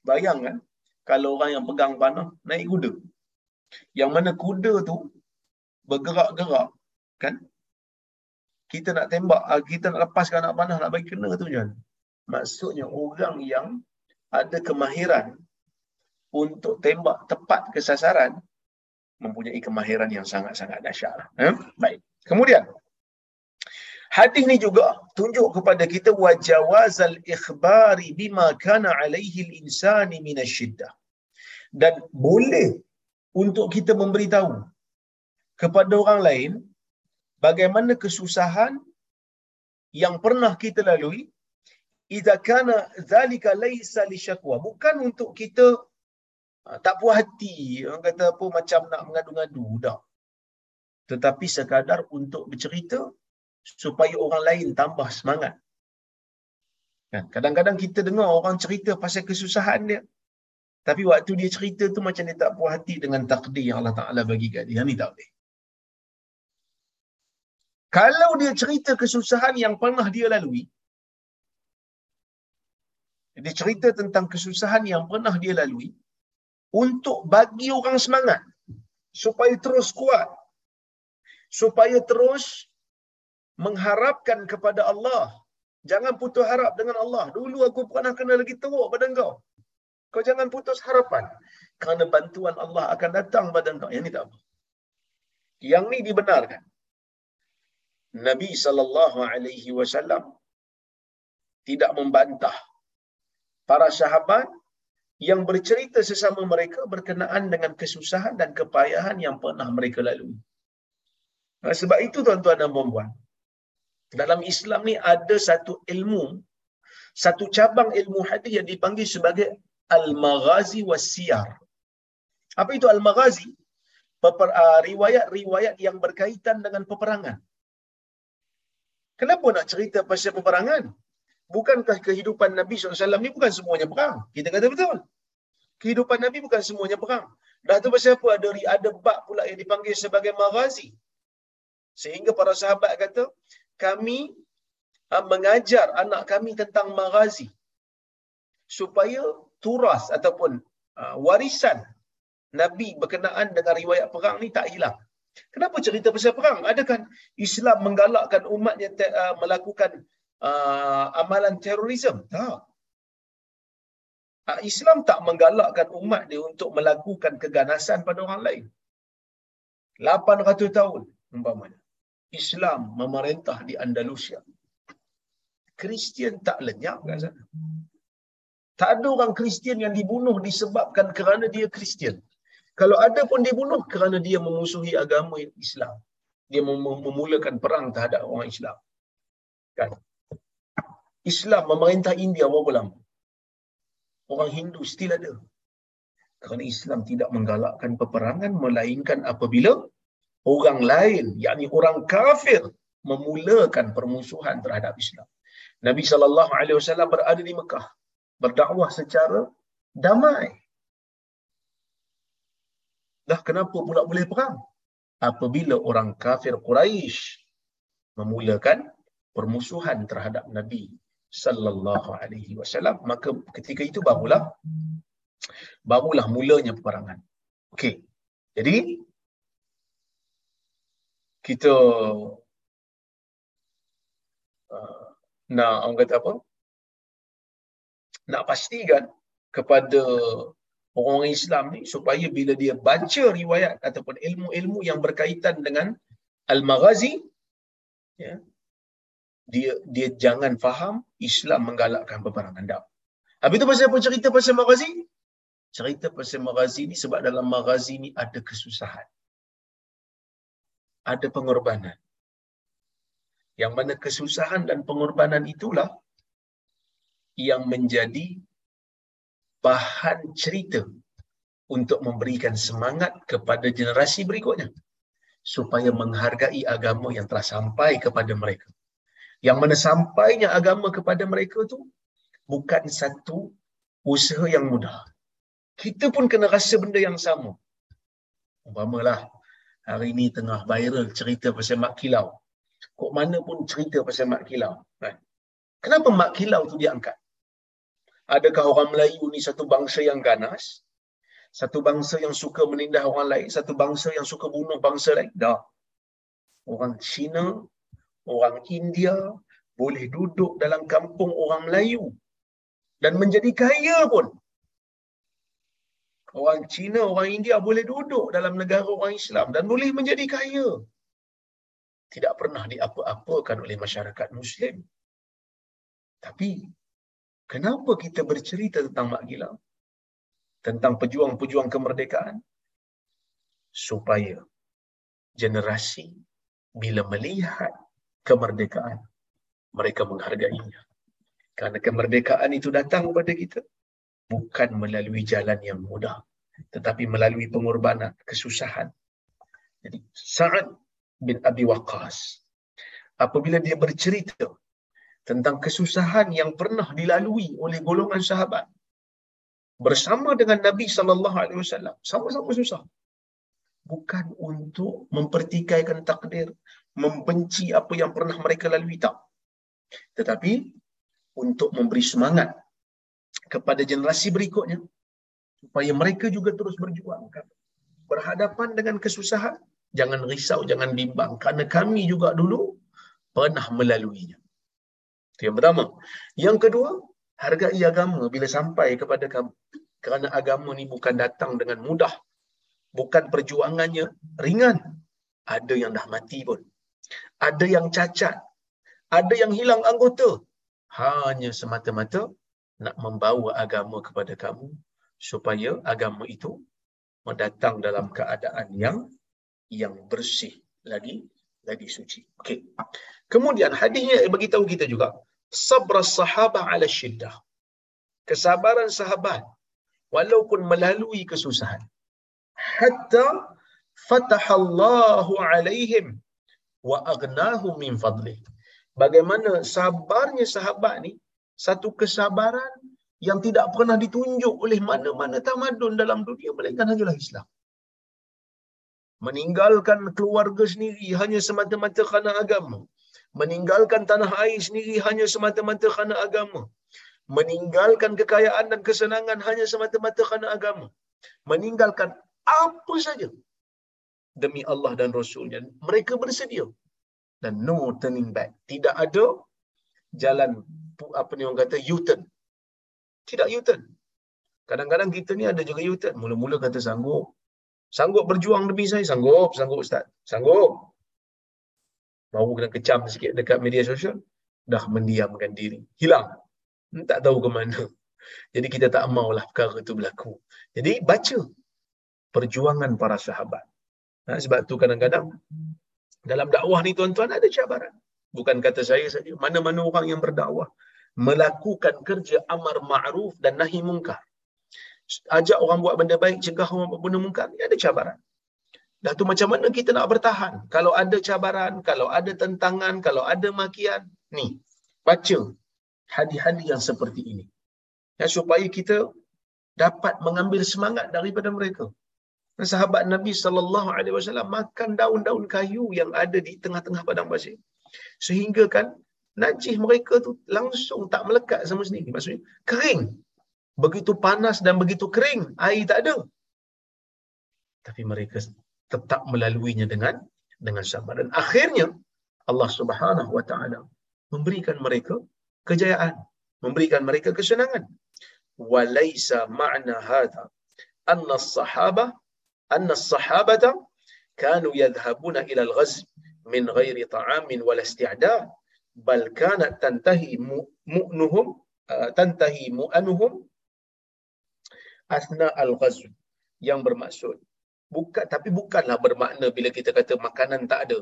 Bayangkan, kalau orang yang pegang panah naik kuda. Yang mana kuda tu bergerak-gerak kan? Kita nak tembak, ah, kita nak lepaskan anak panah nak bagi kena tu je. Maksudnya orang yang ada kemahiran untuk tembak tepat ke sasaran mempunyai kemahiran yang sangat-sangat dahsyat. Eh? Baik. Kemudian hadis ni juga tunjuk kepada kita wajawazal ikhbari bima kana alaihi al-insani min. Dan boleh untuk kita memberitahu kepada orang lain bagaimana kesusahan yang pernah kita lalui. Idza kana zalika laysa li syakwa. Bukan untuk kita uh, tak puas hati orang kata apa macam nak mengadu-ngadu dah tetapi sekadar untuk bercerita supaya orang lain tambah semangat. Kan? Kadang-kadang kita dengar orang cerita pasal kesusahan dia tapi waktu dia cerita tu macam dia tak puas hati dengan takdir yang Allah Taala bagi kat dia. Ni tak boleh. Kalau dia cerita kesusahan yang pernah dia lalui, dia cerita tentang kesusahan yang pernah dia lalui untuk bagi orang semangat supaya terus kuat supaya terus mengharapkan kepada Allah. Jangan putus harap dengan Allah. Dulu aku pernah kena lagi teruk pada engkau kau jangan putus harapan kerana bantuan Allah akan datang pada engkau. Yang ni tak apa. Yang ni dibenarkan. Nabi sallallahu alaihi wasallam tidak membantah para sahabat yang bercerita sesama mereka berkenaan dengan kesusahan dan kepayahan yang pernah mereka lalui. Nah, sebab itu tuan-tuan dan puan-puan, dalam Islam ni ada satu ilmu, satu cabang ilmu hadis yang dipanggil sebagai al-maghazi was-siyar. Apa itu al-maghazi? Ah, riwayat-riwayat yang berkaitan dengan peperangan. Kenapa nak cerita pasal peperangan? Bukankah kehidupan Nabi SAW ni bukan semuanya perang? Kita kata betul. Kehidupan Nabi bukan semuanya perang. Dah tu pasal apa? Ada, ada bab pula yang dipanggil sebagai maghazi. Sehingga para sahabat kata, kami uh, mengajar anak kami tentang maghazi. Supaya turas ataupun uh, warisan Nabi berkenaan dengan riwayat perang ni tak hilang. Kenapa cerita pasal perang? Adakah Islam menggalakkan umatnya te- uh, melakukan uh, amalan terorisme? Tak. Uh, Islam tak menggalakkan umat dia untuk melakukan keganasan pada orang lain. 800 tahun umpamanya. Islam memerintah di Andalusia. Kristian tak lenyap kat sana. Tak ada orang Kristian yang dibunuh disebabkan kerana dia Kristian. Kalau ada pun dibunuh kerana dia memusuhi agama Islam. Dia mem- memulakan perang terhadap orang Islam. Kan? Islam memerintah India berapa lama? Orang Hindu still ada. Kerana Islam tidak menggalakkan peperangan melainkan apabila orang lain, yakni orang kafir memulakan permusuhan terhadap Islam. Nabi sallallahu alaihi wasallam berada di Mekah berdakwah secara damai Dah kenapa pula boleh perang? Apabila orang kafir Quraisy memulakan permusuhan terhadap Nabi sallallahu alaihi wasallam, maka ketika itu barulah barulah mulanya peperangan. Okey. Jadi kita uh, nak orang kata apa? Nak pastikan kepada orang Islam ni supaya bila dia baca riwayat ataupun ilmu-ilmu yang berkaitan dengan al-maghazi ya dia dia jangan faham Islam menggalakkan peperangan dak. Habis tu pasal apa cerita pasal maghazi? Cerita pasal maghazi ni sebab dalam maghazi ni ada kesusahan. Ada pengorbanan. Yang mana kesusahan dan pengorbanan itulah yang menjadi bahan cerita untuk memberikan semangat kepada generasi berikutnya supaya menghargai agama yang telah sampai kepada mereka. Yang mana sampainya agama kepada mereka tu bukan satu usaha yang mudah. Kita pun kena rasa benda yang sama. Umpamalah hari ini tengah viral cerita pasal Mak Kilau. Kok mana pun cerita pasal Mak Kilau. Kan? Kenapa Mak Kilau tu diangkat? Adakah orang Melayu ni satu bangsa yang ganas satu bangsa yang suka menindas orang lain, satu bangsa yang suka bunuh bangsa lain. Dah. Orang Cina, orang India boleh duduk dalam kampung orang Melayu dan menjadi kaya pun. Orang Cina, orang India boleh duduk dalam negara orang Islam dan boleh menjadi kaya. Tidak pernah diapa-apakan oleh masyarakat Muslim. Tapi, kenapa kita bercerita tentang Mak Gilang? Tentang pejuang-pejuang kemerdekaan? Supaya generasi bila melihat kemerdekaan, mereka menghargainya. Kerana kemerdekaan itu datang kepada kita bukan melalui jalan yang mudah, tetapi melalui pengorbanan, kesusahan. Jadi, Sa'ad bin Abi Waqqas, apabila dia bercerita tentang kesusahan yang pernah dilalui oleh golongan sahabat. Bersama dengan Nabi sallallahu alaihi wasallam. Sama-sama susah. Bukan untuk mempertikaikan takdir membenci apa yang pernah mereka lalui tak. Tetapi untuk memberi semangat kepada generasi berikutnya supaya mereka juga terus berjuang. Berhadapan dengan kesusahan jangan risau jangan bimbang. Kerana kami juga dulu pernah melaluinya itu yang pertama. Yang kedua hargai agama. Bila sampai kepada kamu kerana agama ni bukan datang dengan mudah bukan perjuangannya ringan. Ada yang dah mati pun. Ada yang cacat. Ada yang hilang anggota. Hanya semata-mata nak membawa agama kepada kamu supaya agama itu mendatang dalam keadaan yang yang bersih lagi lagi suci. Okey. Kemudian hadisnya bagi tahu kita juga sabr sahabah ala syiddah. Kesabaran sahabat walaupun melalui kesusahan. Hatta fatahallahu alaihim wa aghnahum min fadlih. Bagaimana sabarnya sahabat ni satu kesabaran yang tidak pernah ditunjuk oleh mana-mana tamadun dalam dunia melainkan hanyalah Islam. Meninggalkan keluarga sendiri hanya semata-mata kerana agama. Meninggalkan tanah air sendiri hanya semata-mata kerana agama. Meninggalkan kekayaan dan kesenangan hanya semata-mata kerana agama. Meninggalkan apa saja demi Allah dan Rasulnya. Mereka bersedia. Dan no turning back. Tidak ada jalan apa ni orang kata U-turn. Tidak U-turn. Kadang-kadang kita ni ada juga U-turn. Mula-mula kata sanggup. Sanggup berjuang demi saya? Sanggup, sanggup Ustaz. Sanggup. Baru kena kecam sikit dekat media sosial. Dah mendiamkan diri. Hilang. Hmm, tak tahu ke mana. Jadi kita tak maulah perkara itu berlaku. Jadi baca perjuangan para sahabat. Ha, sebab tu kadang-kadang dalam dakwah ni tuan-tuan ada cabaran. Bukan kata saya saja. Mana-mana orang yang berdakwah melakukan kerja amar ma'ruf dan nahi mungkar. Ajak orang buat benda baik, cegah orang buat benda mungkar, ni ada cabaran. Dah tu macam mana kita nak bertahan? Kalau ada cabaran, kalau ada tentangan, kalau ada makian, ni, baca hadis-hadis yang seperti ini. Ya, supaya kita dapat mengambil semangat daripada mereka. Sahabat Nabi sallallahu alaihi wasallam makan daun-daun kayu yang ada di tengah-tengah padang pasir. Sehingga kan najis mereka tu langsung tak melekat sama sendiri. Maksudnya kering. Begitu panas dan begitu kering, air tak ada. Tapi mereka tetap melaluinya dengan dengan sabar. Dan akhirnya Allah Subhanahu Wa Taala memberikan mereka kejayaan, memberikan mereka kesenangan. Walaysa ma'na hadha anna as-sahaba anna as-sahabata kanu yadhhabuna ila al-ghazw min ghairi ta'amin wala isti'dad bal kanat tantahi mu'nuhum uh, tantahi mu'anuhum asna al-ghazw yang bermaksud bukan tapi bukanlah bermakna bila kita kata makanan tak ada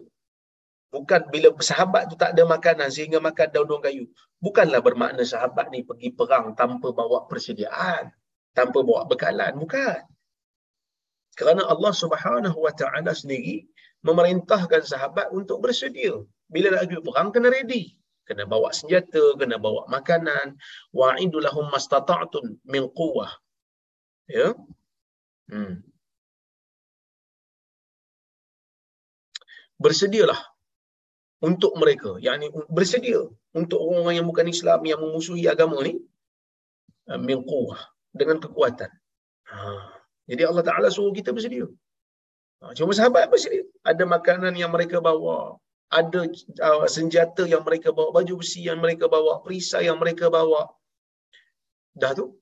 bukan bila sahabat tu tak ada makanan sehingga makan daun-daun kayu bukanlah bermakna sahabat ni pergi perang tanpa bawa persediaan tanpa bawa bekalan bukan kerana Allah Subhanahu wa taala sendiri memerintahkan sahabat untuk bersedia. Bila nak pergi perang kena ready. Kena bawa senjata, kena bawa makanan. Wa'idu lahum mastata'tun min quwwah. Ya. Hmm. Bersedialah untuk mereka. Yang bersedia untuk orang yang bukan Islam yang memusuhi agama ni min quwwah dengan kekuatan. Ha. Jadi Allah Ta'ala suruh kita bersedia. Ha, cuma sahabat bersedia. Ada makanan yang mereka bawa. Ada uh, senjata yang mereka bawa. Baju besi yang mereka bawa. Perisai yang mereka bawa. Dah tu.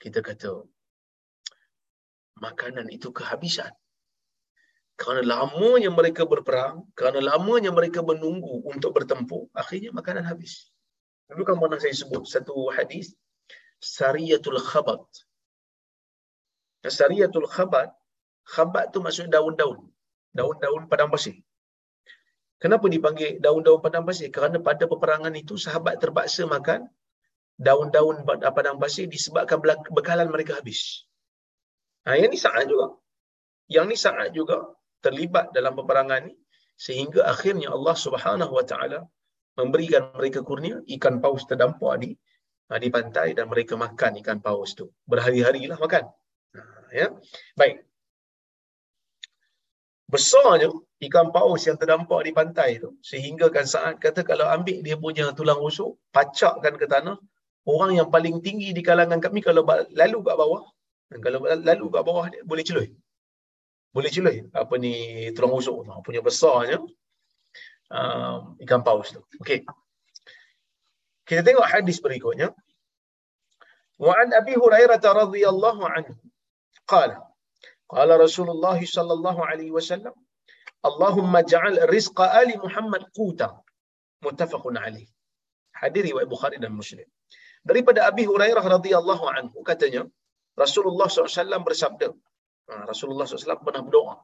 Kita kata. Makanan itu kehabisan. Kerana lamanya mereka berperang. Kerana lamanya mereka menunggu untuk bertempur. Akhirnya makanan habis. Dulu kan pernah saya sebut satu hadis. Sariyatul Khabat. Sariyatul Khabat, Khabat tu maksud daun-daun. Daun-daun padang pasir. Kenapa dipanggil daun-daun padang pasir? Kerana pada peperangan itu sahabat terpaksa makan daun-daun padang pasir disebabkan bekalan mereka habis. Ha, yang ni saat juga. Yang ni saat juga terlibat dalam peperangan ni sehingga akhirnya Allah Subhanahu Wa Taala memberikan mereka kurnia ikan paus terdampar di ha, di pantai dan mereka makan ikan paus tu. Berhari-harilah makan. Ha, ya. Baik. Besarnya ikan paus yang terdampar di pantai tu sehingga kan saat kata kalau ambil dia punya tulang rusuk, pacakkan ke tanah, orang yang paling tinggi di kalangan kami kalau lalu kat bawah, kalau lalu kat bawah dia boleh celui. Boleh celui apa ni tulang rusuk tu, punya besarnya uh, ikan paus tu. Okey. Kita tengok hadis berikutnya. Wa an Abi Hurairah radhiyallahu anhu qala qala Rasulullah sallallahu alaihi wasallam Allahumma ja'al rizqa ali Muhammad quta muttafaqun alaih. Hadis riwayat Bukhari dan Muslim. Daripada Abi Hurairah radhiyallahu anhu katanya Rasulullah SAW bersabda. Ha, Rasulullah SAW pernah berdoa.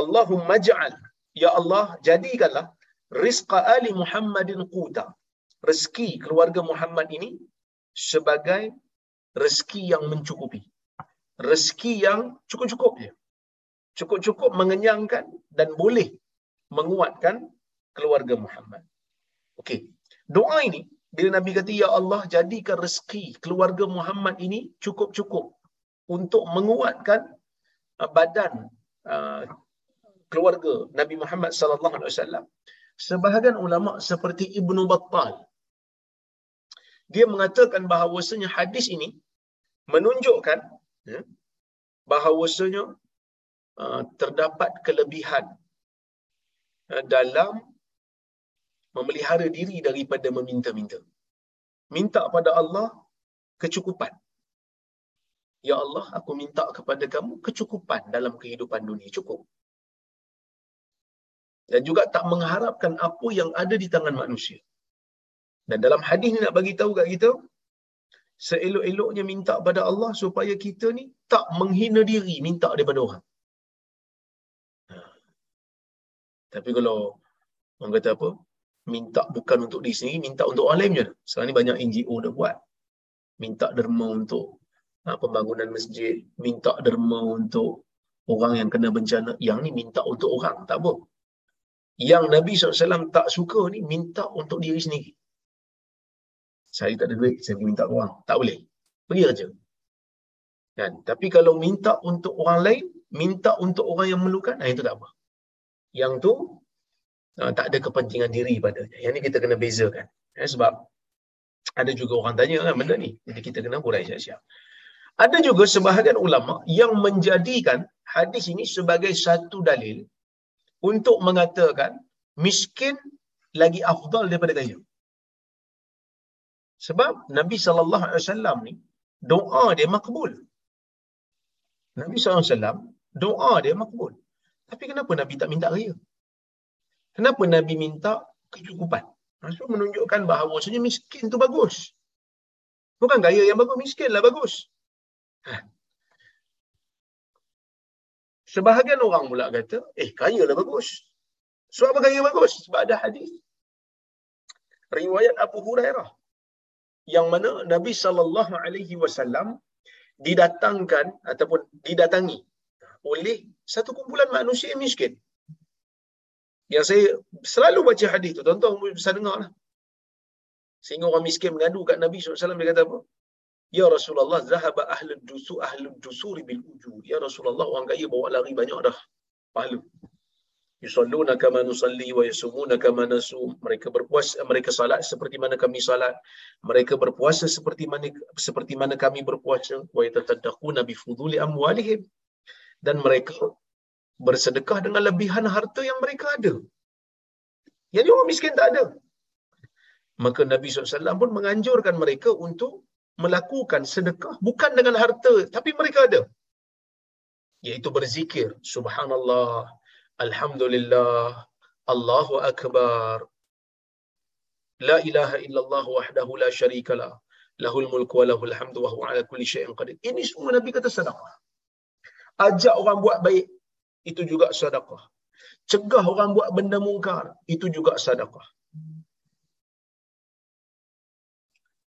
Allahumma ja'al Ya Allah, jadikanlah rizqa ali Muhammadin quta. Rezeki keluarga Muhammad ini sebagai rezeki yang mencukupi. Rezeki yang cukup-cukup je. Cukup-cukup mengenyangkan dan boleh menguatkan keluarga Muhammad. Okey. Doa ini bila Nabi kata ya Allah jadikan rezeki keluarga Muhammad ini cukup-cukup untuk menguatkan badan uh, keluarga Nabi Muhammad sallallahu alaihi wasallam sebahagian ulama seperti Ibnu Battal dia mengatakan bahawasanya hadis ini menunjukkan ya, bahawasanya uh, terdapat kelebihan uh, dalam memelihara diri daripada meminta-minta. Minta pada Allah kecukupan. Ya Allah, aku minta kepada kamu kecukupan dalam kehidupan dunia. Cukup dan juga tak mengharapkan apa yang ada di tangan manusia. Dan dalam hadis ni nak bagi tahu kat kita, seelok-eloknya minta pada Allah supaya kita ni tak menghina diri minta daripada orang. Ha. Tapi kalau orang kata apa, minta bukan untuk diri sendiri, minta untuk orang lain je. Sekarang ni banyak NGO dah buat. Minta derma untuk ha, pembangunan masjid, minta derma untuk orang yang kena bencana. Yang ni minta untuk orang, tak apa yang Nabi SAW tak suka ni minta untuk diri sendiri. Saya tak ada duit, saya pergi minta orang. Tak boleh. Pergi kerja. Kan? Tapi kalau minta untuk orang lain, minta untuk orang yang memerlukan, nah, itu tak apa. Yang tu, uh, tak ada kepentingan diri padanya. Yang ni kita kena bezakan. Ya, sebab ada juga orang tanya kan benda ni. Jadi kita kena burai siap-siap. Ada juga sebahagian ulama yang menjadikan hadis ini sebagai satu dalil untuk mengatakan miskin lagi afdal daripada kaya. Sebab Nabi sallallahu alaihi wasallam ni doa dia makbul. Nabi sallallahu alaihi wasallam doa dia makbul. Tapi kenapa Nabi tak minta kaya? Kenapa Nabi minta kecukupan? Maksud menunjukkan bahawa sebenarnya miskin tu bagus. Bukan kaya yang bagus, miskinlah bagus. Ha. Sebahagian orang pula kata, eh kaya lah bagus. So apa kaya bagus? Sebab ada hadis. Riwayat Abu Hurairah. Yang mana Nabi sallallahu alaihi wasallam didatangkan ataupun didatangi oleh satu kumpulan manusia yang miskin. Yang saya selalu baca hadis tu, tuan-tuan bisa dengar lah. Sehingga orang miskin mengadu kat Nabi SAW, dia kata apa? Ya Rasulullah, zahaba ahlu dusu ahlu dusuri bil ujur. Ya Rasulullah, orang kaya bawa lari banyak dah pahala. Yusalluna kama nusalli wa yasumuna kama nasum. Mereka berpuasa, mereka salat seperti mana kami salat. Mereka berpuasa seperti mana seperti mana kami berpuasa. Wa yatasaddaquna bi fuduli amwalihim. Dan mereka bersedekah dengan lebihan harta yang mereka ada. Yang orang miskin tak ada. Maka Nabi SAW pun menganjurkan mereka untuk melakukan sedekah bukan dengan harta tapi mereka ada. Iaitu berzikir. Subhanallah. Alhamdulillah. Allahu Akbar. La ilaha illallah wahdahu la syarikalah. Lahul mulku wa lahul hamdu wa huwa ala kulli syai'in qadir. Ini semua Nabi kata sedekah. Ajak orang buat baik itu juga sedekah. Cegah orang buat benda mungkar itu juga sedekah.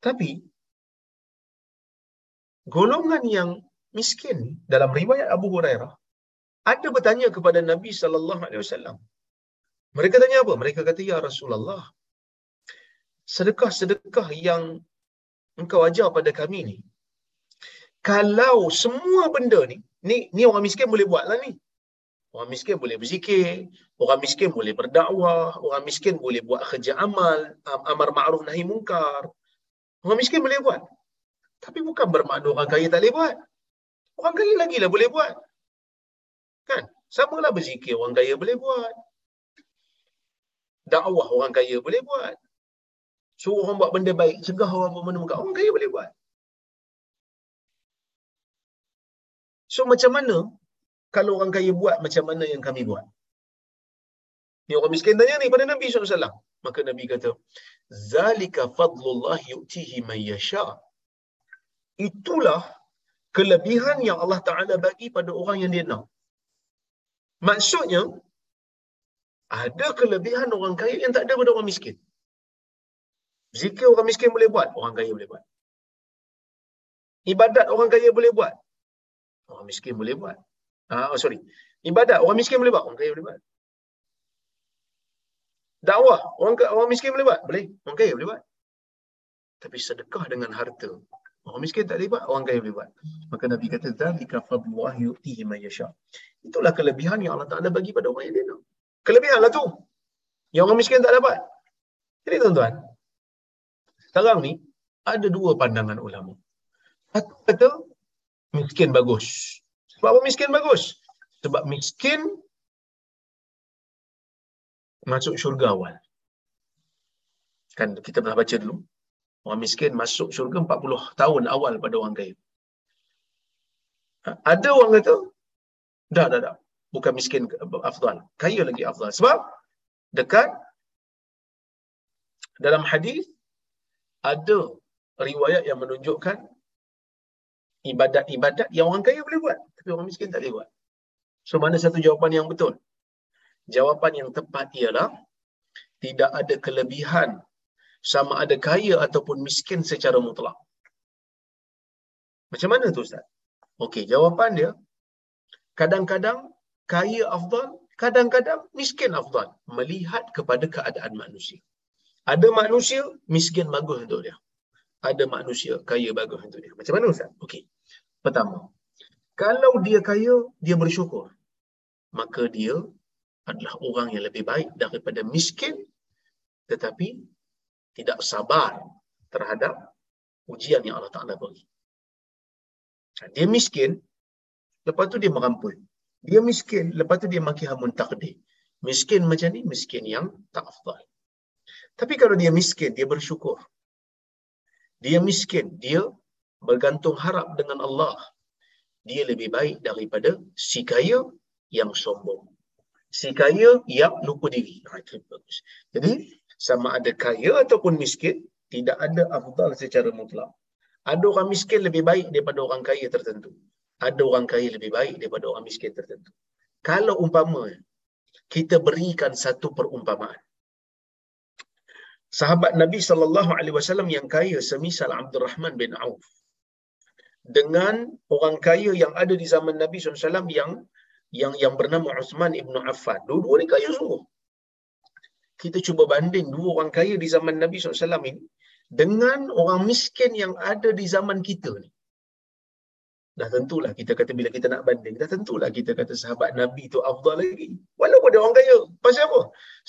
Tapi golongan yang miskin dalam riwayat Abu Hurairah ada bertanya kepada Nabi sallallahu alaihi wasallam. Mereka tanya apa? Mereka kata ya Rasulullah. Sedekah-sedekah yang engkau ajar pada kami ni. Kalau semua benda ni, ni ni orang miskin boleh buatlah ni. Orang miskin boleh berzikir, orang miskin boleh berdakwah, orang miskin boleh buat kerja amal, amar ma'ruf nahi mungkar. Orang miskin boleh buat. Tapi bukan bermakna orang kaya tak boleh buat. Orang kaya lagi lah boleh buat. Kan? Sama lah berzikir orang kaya boleh buat. Dakwah orang kaya boleh buat. Suruh orang buat benda baik, cegah orang buat benda muka. Orang kaya boleh buat. So macam mana kalau orang kaya buat macam mana yang kami buat? Ni orang miskin tanya ni pada Nabi SAW. Maka Nabi kata, Zalika fadlullah yu'tihi man yasha. Itulah kelebihan yang Allah Ta'ala bagi pada orang yang dia nak. Maksudnya, ada kelebihan orang kaya yang tak ada pada orang miskin. Zikir orang miskin boleh buat, orang kaya boleh buat. Ibadat orang kaya boleh buat, orang miskin boleh buat. Ah, oh, sorry. Ibadat orang miskin boleh buat, orang kaya boleh buat. Dakwah orang orang miskin boleh buat, boleh. Orang kaya boleh buat. Tapi sedekah dengan harta, orang miskin tak boleh buat, orang kaya boleh buat. Maka Nabi kata, "Dzalika fadlullah yu'tihi man yasha." Itulah kelebihan yang Allah Taala bagi pada orang yang dia nak. Kelebihanlah tu. Yang orang miskin tak dapat. Jadi tuan-tuan, sekarang ni ada dua pandangan ulama. Satu kata miskin bagus. Sebab apa miskin bagus? Sebab miskin masuk syurga awal. Kan kita pernah baca dulu. Orang miskin masuk syurga 40 tahun awal pada orang kaya. Ha, ada orang kata, dah, dah, dah. Bukan miskin afdal. Kaya lagi afdal. Sebab dekat dalam hadis ada riwayat yang menunjukkan ibadat-ibadat yang orang kaya boleh buat. Tapi orang miskin tak boleh buat. So mana satu jawapan yang betul? Jawapan yang tepat ialah tidak ada kelebihan sama ada kaya ataupun miskin secara mutlak. Macam mana tu Ustaz? Okey, jawapan dia kadang-kadang kaya afdal, kadang-kadang miskin afdal melihat kepada keadaan manusia. Ada manusia miskin bagus untuk dia. Ada manusia kaya bagus untuk dia. Macam mana Ustaz? Okey. Pertama, kalau dia kaya, dia bersyukur. Maka dia adalah orang yang lebih baik daripada miskin tetapi tidak sabar terhadap ujian yang Allah Ta'ala beri. Dia miskin, lepas tu dia merampul. Dia miskin, lepas tu dia maki hamun takdir. Miskin macam ni, miskin yang tak afdal. Tapi kalau dia miskin, dia bersyukur. Dia miskin, dia bergantung harap dengan Allah. Dia lebih baik daripada si kaya yang sombong. Si kaya yang lupa diri. Ha, Jadi, sama ada kaya ataupun miskin, tidak ada afdal secara mutlak. Ada orang miskin lebih baik daripada orang kaya tertentu. Ada orang kaya lebih baik daripada orang miskin tertentu. Kalau umpama kita berikan satu perumpamaan. Sahabat Nabi sallallahu alaihi wasallam yang kaya semisal Abdul Rahman bin Auf dengan orang kaya yang ada di zaman Nabi SAW yang yang yang bernama Uthman ibnu Affan. Dua-dua ni kaya sungguh. Kita cuba banding dua orang kaya di zaman Nabi SAW ini dengan orang miskin yang ada di zaman kita ni. dah tentulah kita kata bila kita nak banding, dah tentulah kita kata sahabat Nabi tu afdal lagi. Walaupun dia orang kaya. Pasal apa?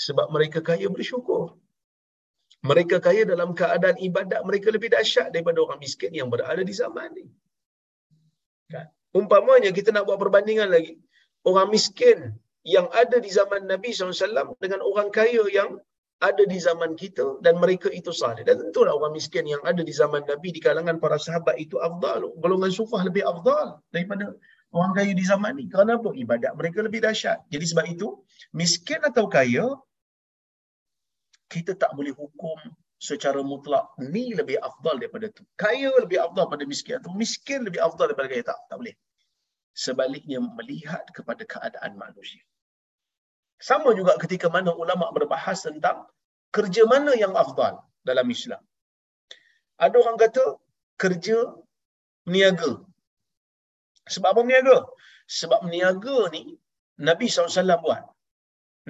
Sebab mereka kaya bersyukur. Mereka kaya dalam keadaan ibadat mereka lebih dahsyat daripada orang miskin yang berada di zaman ni. Kan? Umpamanya kita nak buat perbandingan lagi. Orang miskin yang ada di zaman Nabi SAW dengan orang kaya yang ada di zaman kita dan mereka itu salih. Dan tentulah orang miskin yang ada di zaman Nabi di kalangan para sahabat itu afdal. Golongan sufah lebih afdal daripada orang kaya di zaman ni. Kerana apa? Ibadat mereka lebih dahsyat. Jadi sebab itu, miskin atau kaya, kita tak boleh hukum secara mutlak ni lebih afdal daripada tu. Kaya lebih afdal daripada miskin atau miskin lebih afdal daripada kaya tak. Tak boleh. Sebaliknya melihat kepada keadaan manusia. Sama juga ketika mana ulama berbahas tentang kerja mana yang afdal dalam Islam. Ada orang kata kerja meniaga. Sebab apa meniaga? Sebab meniaga ni Nabi SAW buat.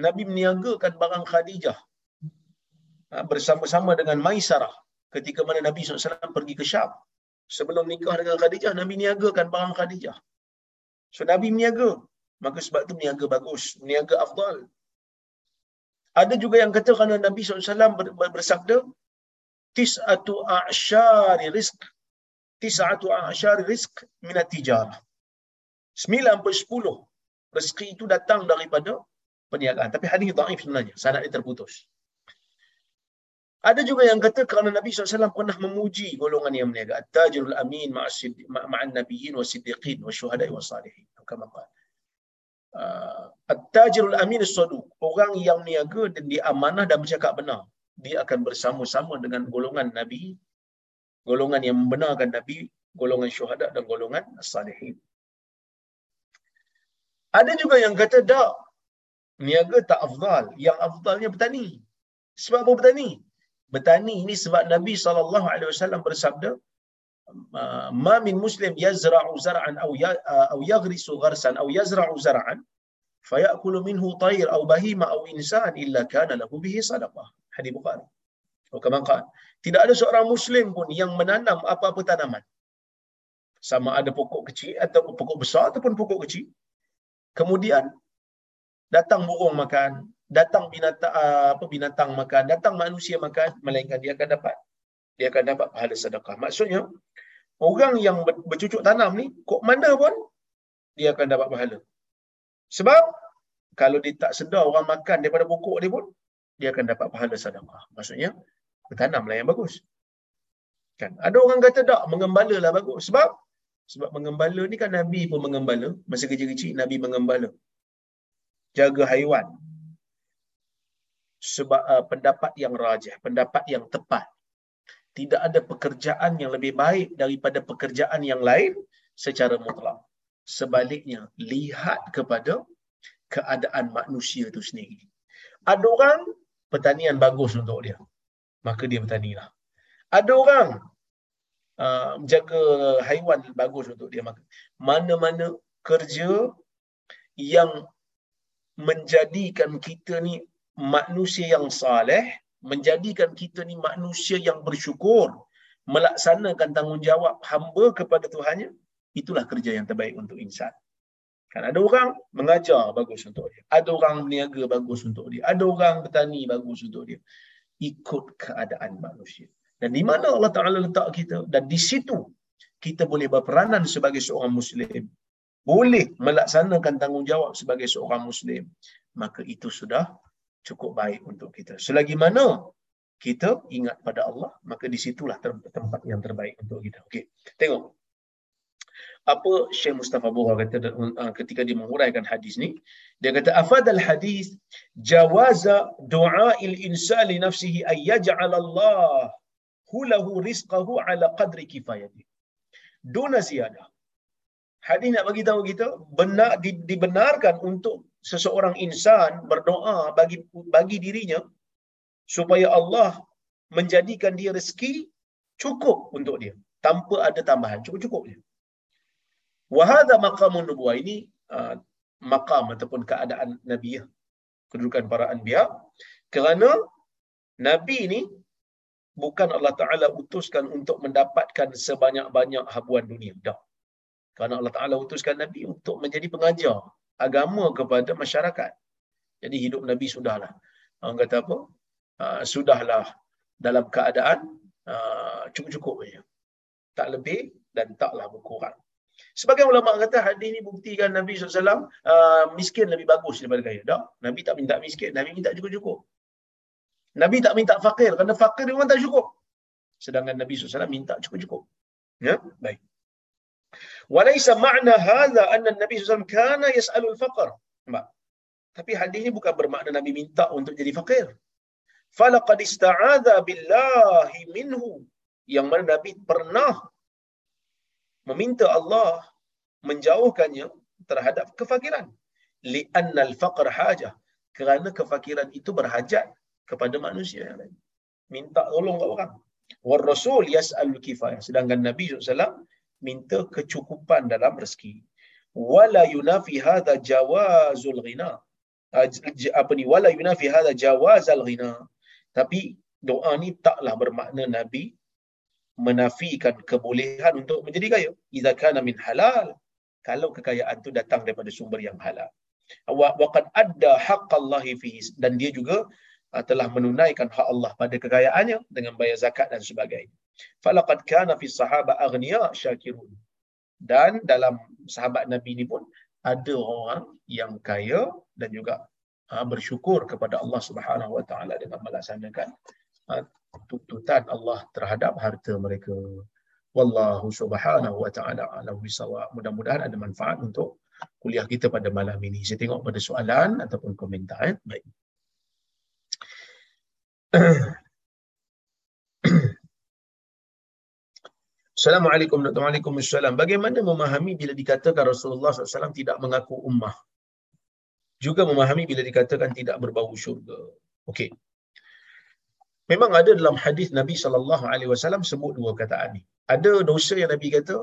Nabi meniagakan barang Khadijah ha, bersama-sama dengan Maisarah ketika mana Nabi SAW pergi ke Syam. Sebelum nikah dengan Khadijah, Nabi niagakan barang Khadijah. So Nabi meniaga. Maka sebab tu meniaga bagus, meniaga afdal. Ada juga yang kata kerana Nabi SAW bersabda, Tis'atu a'syari rizq. Tis'atu a'syari rizq minat tijarah. Sembilan per sepuluh rezeki itu datang daripada perniagaan. Tapi hadis dhaif sebenarnya. Sanad dia terputus. Ada juga yang kata kerana Nabi SAW pernah memuji golongan yang meniaga. At-tajirul amin ma'an nabiyyin wa siddiqin wa syuhada'i wa salihin. Kama qala uh, At-tajirul amin as-saduq, orang yang niaga dan dia amanah dan bercakap benar, dia akan bersama-sama dengan golongan nabi, golongan yang membenarkan nabi, golongan syuhada dan golongan salihin. Ada juga yang kata tak, niaga tak afdal, yang afdalnya bertani. Sebab apa bertani? Bertani ini sebab Nabi SAW bersabda, ما من مسلم يزرع زرعا او او يغرس غرسا او يزرع زرعا فيأكل منه طير او بهيمه او انسان الا كان له به صدقه hadis bukhari atau kama qala tidak ada seorang muslim pun yang menanam apa-apa tanaman sama ada pokok kecil atau pokok besar ataupun pokok kecil kemudian datang burung makan datang binatang apa binatang makan datang manusia makan melainkan dia akan dapat dia akan dapat pahala sedekah. Maksudnya, orang yang bercucuk tanam ni, kok mana pun, dia akan dapat pahala. Sebab, kalau dia tak sedar orang makan daripada pokok dia pun, dia akan dapat pahala sedekah. Maksudnya, bertanamlah yang bagus. Kan? Ada orang kata tak, mengembala lah bagus. Sebab, sebab mengembala ni kan Nabi pun mengembala. Masa kecil-kecil, Nabi mengembala. Jaga haiwan. Sebab uh, pendapat yang rajah, pendapat yang tepat tidak ada pekerjaan yang lebih baik daripada pekerjaan yang lain secara mutlak. Sebaliknya, lihat kepada keadaan manusia itu sendiri. Ada orang pertanian bagus untuk dia. Maka dia bertanilah. Ada orang uh, jaga haiwan bagus untuk dia. Maka mana-mana kerja yang menjadikan kita ni manusia yang saleh, menjadikan kita ni manusia yang bersyukur, melaksanakan tanggungjawab hamba kepada Tuhannya, itulah kerja yang terbaik untuk insan. Kan ada orang mengajar bagus untuk dia. Ada orang berniaga bagus untuk dia. Ada orang bertani bagus untuk dia. Ikut keadaan manusia. Dan di mana Allah Ta'ala letak kita. Dan di situ kita boleh berperanan sebagai seorang Muslim. Boleh melaksanakan tanggungjawab sebagai seorang Muslim. Maka itu sudah cukup baik untuk kita. Selagi mana kita ingat pada Allah, maka di situlah tempat yang terbaik untuk kita. Okey. Tengok. Apa Syekh Mustafa Buha kata uh, ketika dia menguraikan hadis ni? Dia kata afadal hadis jawaza du'ail insani nafsihi ay yaj'al Allah hulahu rizqahu ala qadri kifayati. Duna ziyadah. Hadis nak bagi tahu kita benar dibenarkan untuk seseorang insan berdoa bagi bagi dirinya supaya Allah menjadikan dia rezeki cukup untuk dia tanpa ada tambahan cukup-cukup dia. Wa hadha maqamun nubuwah. Ini uh, maqam ataupun keadaan nabiyyah kedudukan para anbiya. Kerana nabi ini bukan Allah Taala utuskan untuk mendapatkan sebanyak-banyak habuan dunia. Dah Kerana Allah Ta'ala utuskan Nabi untuk menjadi pengajar agama kepada masyarakat. Jadi hidup Nabi sudahlah. Orang kata apa? Uh, sudahlah dalam keadaan uh, cukup-cukup saja. Tak lebih dan taklah berkurang. Sebagai ulama kata hadis ni buktikan Nabi SAW uh, miskin lebih bagus daripada kaya. Tak, Nabi tak minta miskin, Nabi minta cukup-cukup. Nabi tak minta fakir kerana fakir memang tak cukup. Sedangkan Nabi SAW minta cukup-cukup. Ya, baik. Walaysa ma'na hadha anna Nabi SAW kana yas'alul faqr. Nampak? Tapi hadis ini bukan bermakna Nabi minta untuk jadi fakir. Falaqad ista'adha billahi minhu. Yang mana Nabi pernah meminta Allah menjauhkannya terhadap kefakiran. Li'anna al-faqr hajah. Kerana kefakiran itu berhajat kepada manusia yang lain. Minta tolong kat orang. War Rasul yas'alul kifayah. Sedangkan Nabi SAW minta kecukupan dalam rezeki. Wala yunafi hadha jawazul ghina. Ah, apa ni? Wala yunafi hadha jawazal ghina. Tapi doa ni taklah bermakna Nabi menafikan kebolehan untuk menjadi kaya. Iza kana min halal. Kalau kekayaan tu datang daripada sumber yang halal. Wa qad adda haqqallahi fihi dan dia juga uh, telah menunaikan hak Allah pada kekayaannya dengan bayar zakat dan sebagainya. Falaqad kana fi sahaba aghniya syakirun. Dan dalam sahabat Nabi ni pun ada orang yang kaya dan juga uh, bersyukur kepada Allah Subhanahu wa taala dengan melaksanakan uh, tuntutan Allah terhadap harta mereka. Wallahu subhanahu wa ta'ala alam bisawab. Mudah-mudahan ada manfaat untuk kuliah kita pada malam ini. Saya tengok pada soalan ataupun komentar. Eh? Baik. Assalamualaikum warahmatullahi wabarakatuh. Bagaimana memahami bila dikatakan Rasulullah SAW tidak mengaku ummah? Juga memahami bila dikatakan tidak berbau syurga. Okey. Memang ada dalam hadis Nabi sallallahu alaihi wasallam sebut dua kataan ni. Ada dosa yang Nabi kata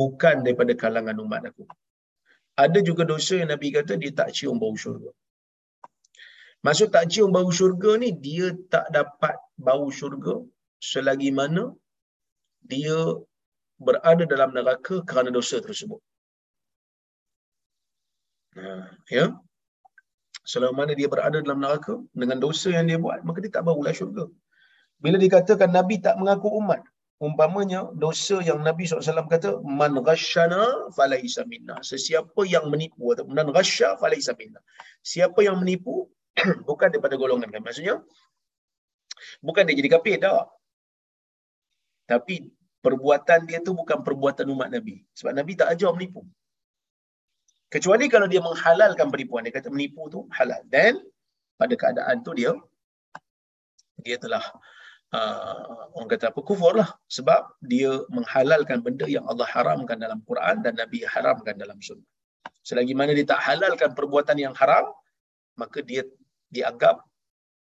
bukan daripada kalangan umat aku. Ada juga dosa yang Nabi kata dia tak cium bau syurga. Maksud tak cium bau syurga ni dia tak dapat bau syurga selagi mana dia berada dalam neraka kerana dosa tersebut. Nah, ya. Selama mana dia berada dalam neraka dengan dosa yang dia buat, maka dia tak baulah syurga. Bila dikatakan Nabi tak mengaku umat, umpamanya dosa yang Nabi SAW kata, Man ghashana falaisa minna. Sesiapa yang menipu, atau man ghasha falaisa minna. Siapa yang menipu, bukan daripada golongan kami. Maksudnya, bukan dia jadi kafir, tak. Tapi perbuatan dia tu bukan perbuatan umat Nabi. Sebab Nabi tak ajar menipu. Kecuali kalau dia menghalalkan penipuan. Dia kata menipu tu halal. Dan pada keadaan tu dia dia telah uh, orang kata apa kufur lah sebab dia menghalalkan benda yang Allah haramkan dalam Quran dan Nabi haramkan dalam sunnah. Selagi mana dia tak halalkan perbuatan yang haram, maka dia dianggap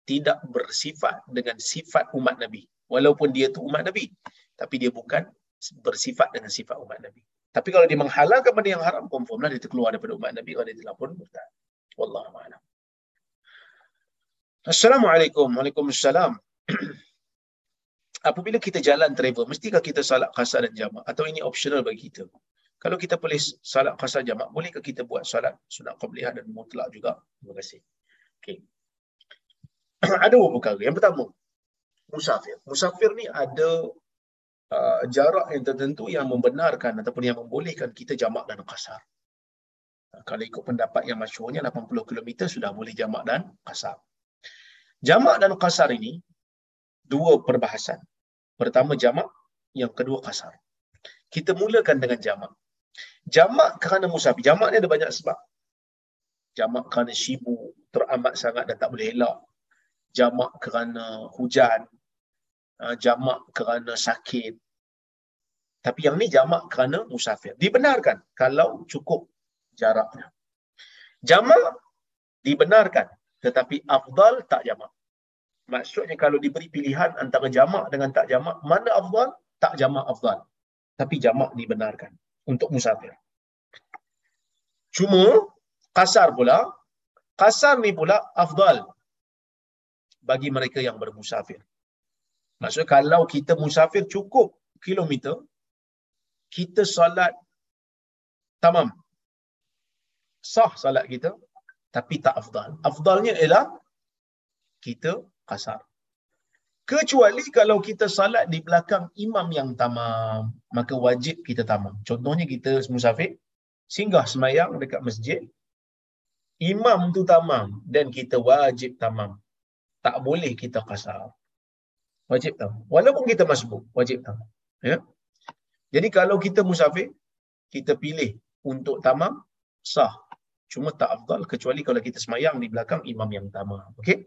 tidak bersifat dengan sifat umat Nabi. Walaupun dia tu umat Nabi, tapi dia bukan bersifat dengan sifat umat Nabi. Tapi kalau dia menghalalkan benda yang haram, confirmlah dia terkeluar daripada umat Nabi kalau dia telah pun murtad. Wallahu a'lam. Assalamualaikum. Waalaikumsalam. apabila kita jalan travel, mestikah kita salat qasar dan jamak? Atau ini optional bagi kita? Kalau kita boleh salat qasar jamak, bolehkah kita buat salat sunat qabliyah dan mutlak juga? Terima kasih. Okay. ada dua perkara. Yang pertama, musafir. Musafir ni ada uh, jarak yang tertentu yang membenarkan ataupun yang membolehkan kita jamak dan qasar. Uh, kalau ikut pendapat yang masyurnya 80 km sudah boleh jamak dan qasar. Jamak dan qasar ini dua perbahasan. Pertama jamak, yang kedua kasar. Kita mulakan dengan jamak. Jamak kerana musafir. Jamak ni ada banyak sebab. Jamak kerana sibuk, teramat sangat dan tak boleh elak. Jamak kerana hujan. Ah, jamak kerana sakit. Tapi yang ni jamak kerana musafir. Dibenarkan kalau cukup jaraknya. Jamak dibenarkan tetapi afdal tak jamak. Maksudnya kalau diberi pilihan antara jamak dengan tak jamak, mana afdal? Tak jamak afdal. Tapi jamak dibenarkan untuk musafir. Cuma kasar pula, kasar ni pula afdal bagi mereka yang bermusafir. Maksudnya kalau kita musafir cukup kilometer, kita salat tamam. Sah salat kita tapi tak afdal. Afdalnya ialah kita kasar. Kecuali kalau kita salat di belakang imam yang tamam, maka wajib kita tamam. Contohnya kita musafir, singgah semayang dekat masjid, imam tu tamam dan kita wajib tamam. Tak boleh kita kasar. Wajib tamam. Walaupun kita masbuk, wajib tamam. Ya? Jadi kalau kita musafir, kita pilih untuk tamam, sah. Cuma tak afdal kecuali kalau kita semayang di belakang imam yang tamam. Okey?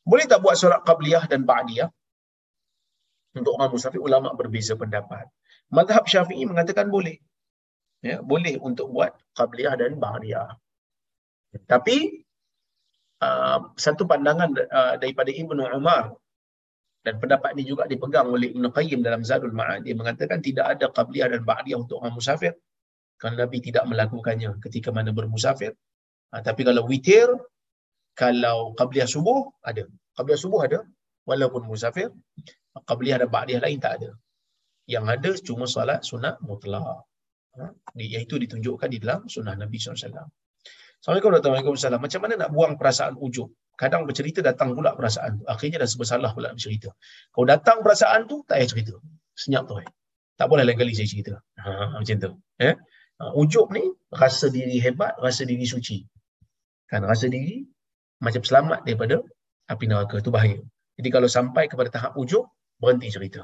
Boleh tak buat solat qabliyah dan ba'diyah? Untuk orang musafir, ulama berbeza pendapat. Madhab syafi'i mengatakan boleh. Ya, boleh untuk buat qabliyah dan ba'diyah. Tapi, uh, satu pandangan uh, daripada Ibn Umar dan pendapat ini juga dipegang oleh Ibn Qayyim dalam Zadul Ma'ad. Dia mengatakan tidak ada qabliyah dan ba'diyah untuk orang musafir. Kerana Nabi tidak melakukannya ketika mana bermusafir. Ha, tapi kalau witir, kalau qabliyah subuh, ada. Qabliyah subuh ada, walaupun musafir. Qabliyah dan ba'diyah lain tak ada. Yang ada cuma salat sunat mutlak. Ha? Iaitu ditunjukkan di dalam sunnah Nabi SAW. Assalamualaikum warahmatullahi wabarakatuh. Macam mana nak buang perasaan ujub? Kadang bercerita datang pula perasaan tu. Akhirnya dah sebersalah pula bercerita. Kalau datang perasaan tu, tak payah cerita. Senyap tu. Eh. Tak boleh lain kali saya cerita. Ha, macam tu. Eh? Ha, ujub ni, rasa diri hebat, rasa diri suci. Kan rasa diri macam selamat daripada api neraka. Itu bahaya. Jadi kalau sampai kepada tahap ujub, berhenti cerita.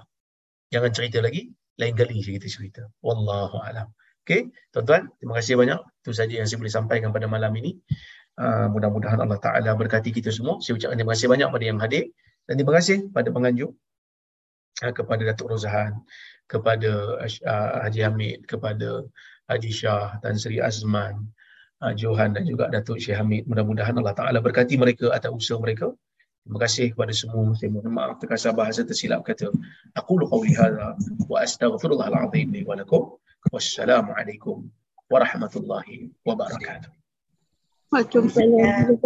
Jangan cerita lagi, lain kali cerita cerita. Wallahu alam. Okey, tuan-tuan, terima kasih banyak. Itu saja yang saya boleh sampaikan pada malam ini. Uh, mudah-mudahan Allah Taala berkati kita semua. Saya ucapkan terima kasih banyak pada yang hadir dan terima kasih pada penganjur uh, kepada Datuk Rozahan, kepada uh, Haji Hamid, kepada Haji Shah, Tan Sri Azman, Johan dan juga Datuk Syekh Hamid. Mudah-mudahan Allah Taala berkati mereka atas usaha mereka. Terima kasih kepada semua. Saya mohon maaf terkasar bahasa tersilap kata. Aku lu qawli wa astaghfirullahal azim li wa lakum. Wassalamualaikum warahmatullahi wabarakatuh. 快准备了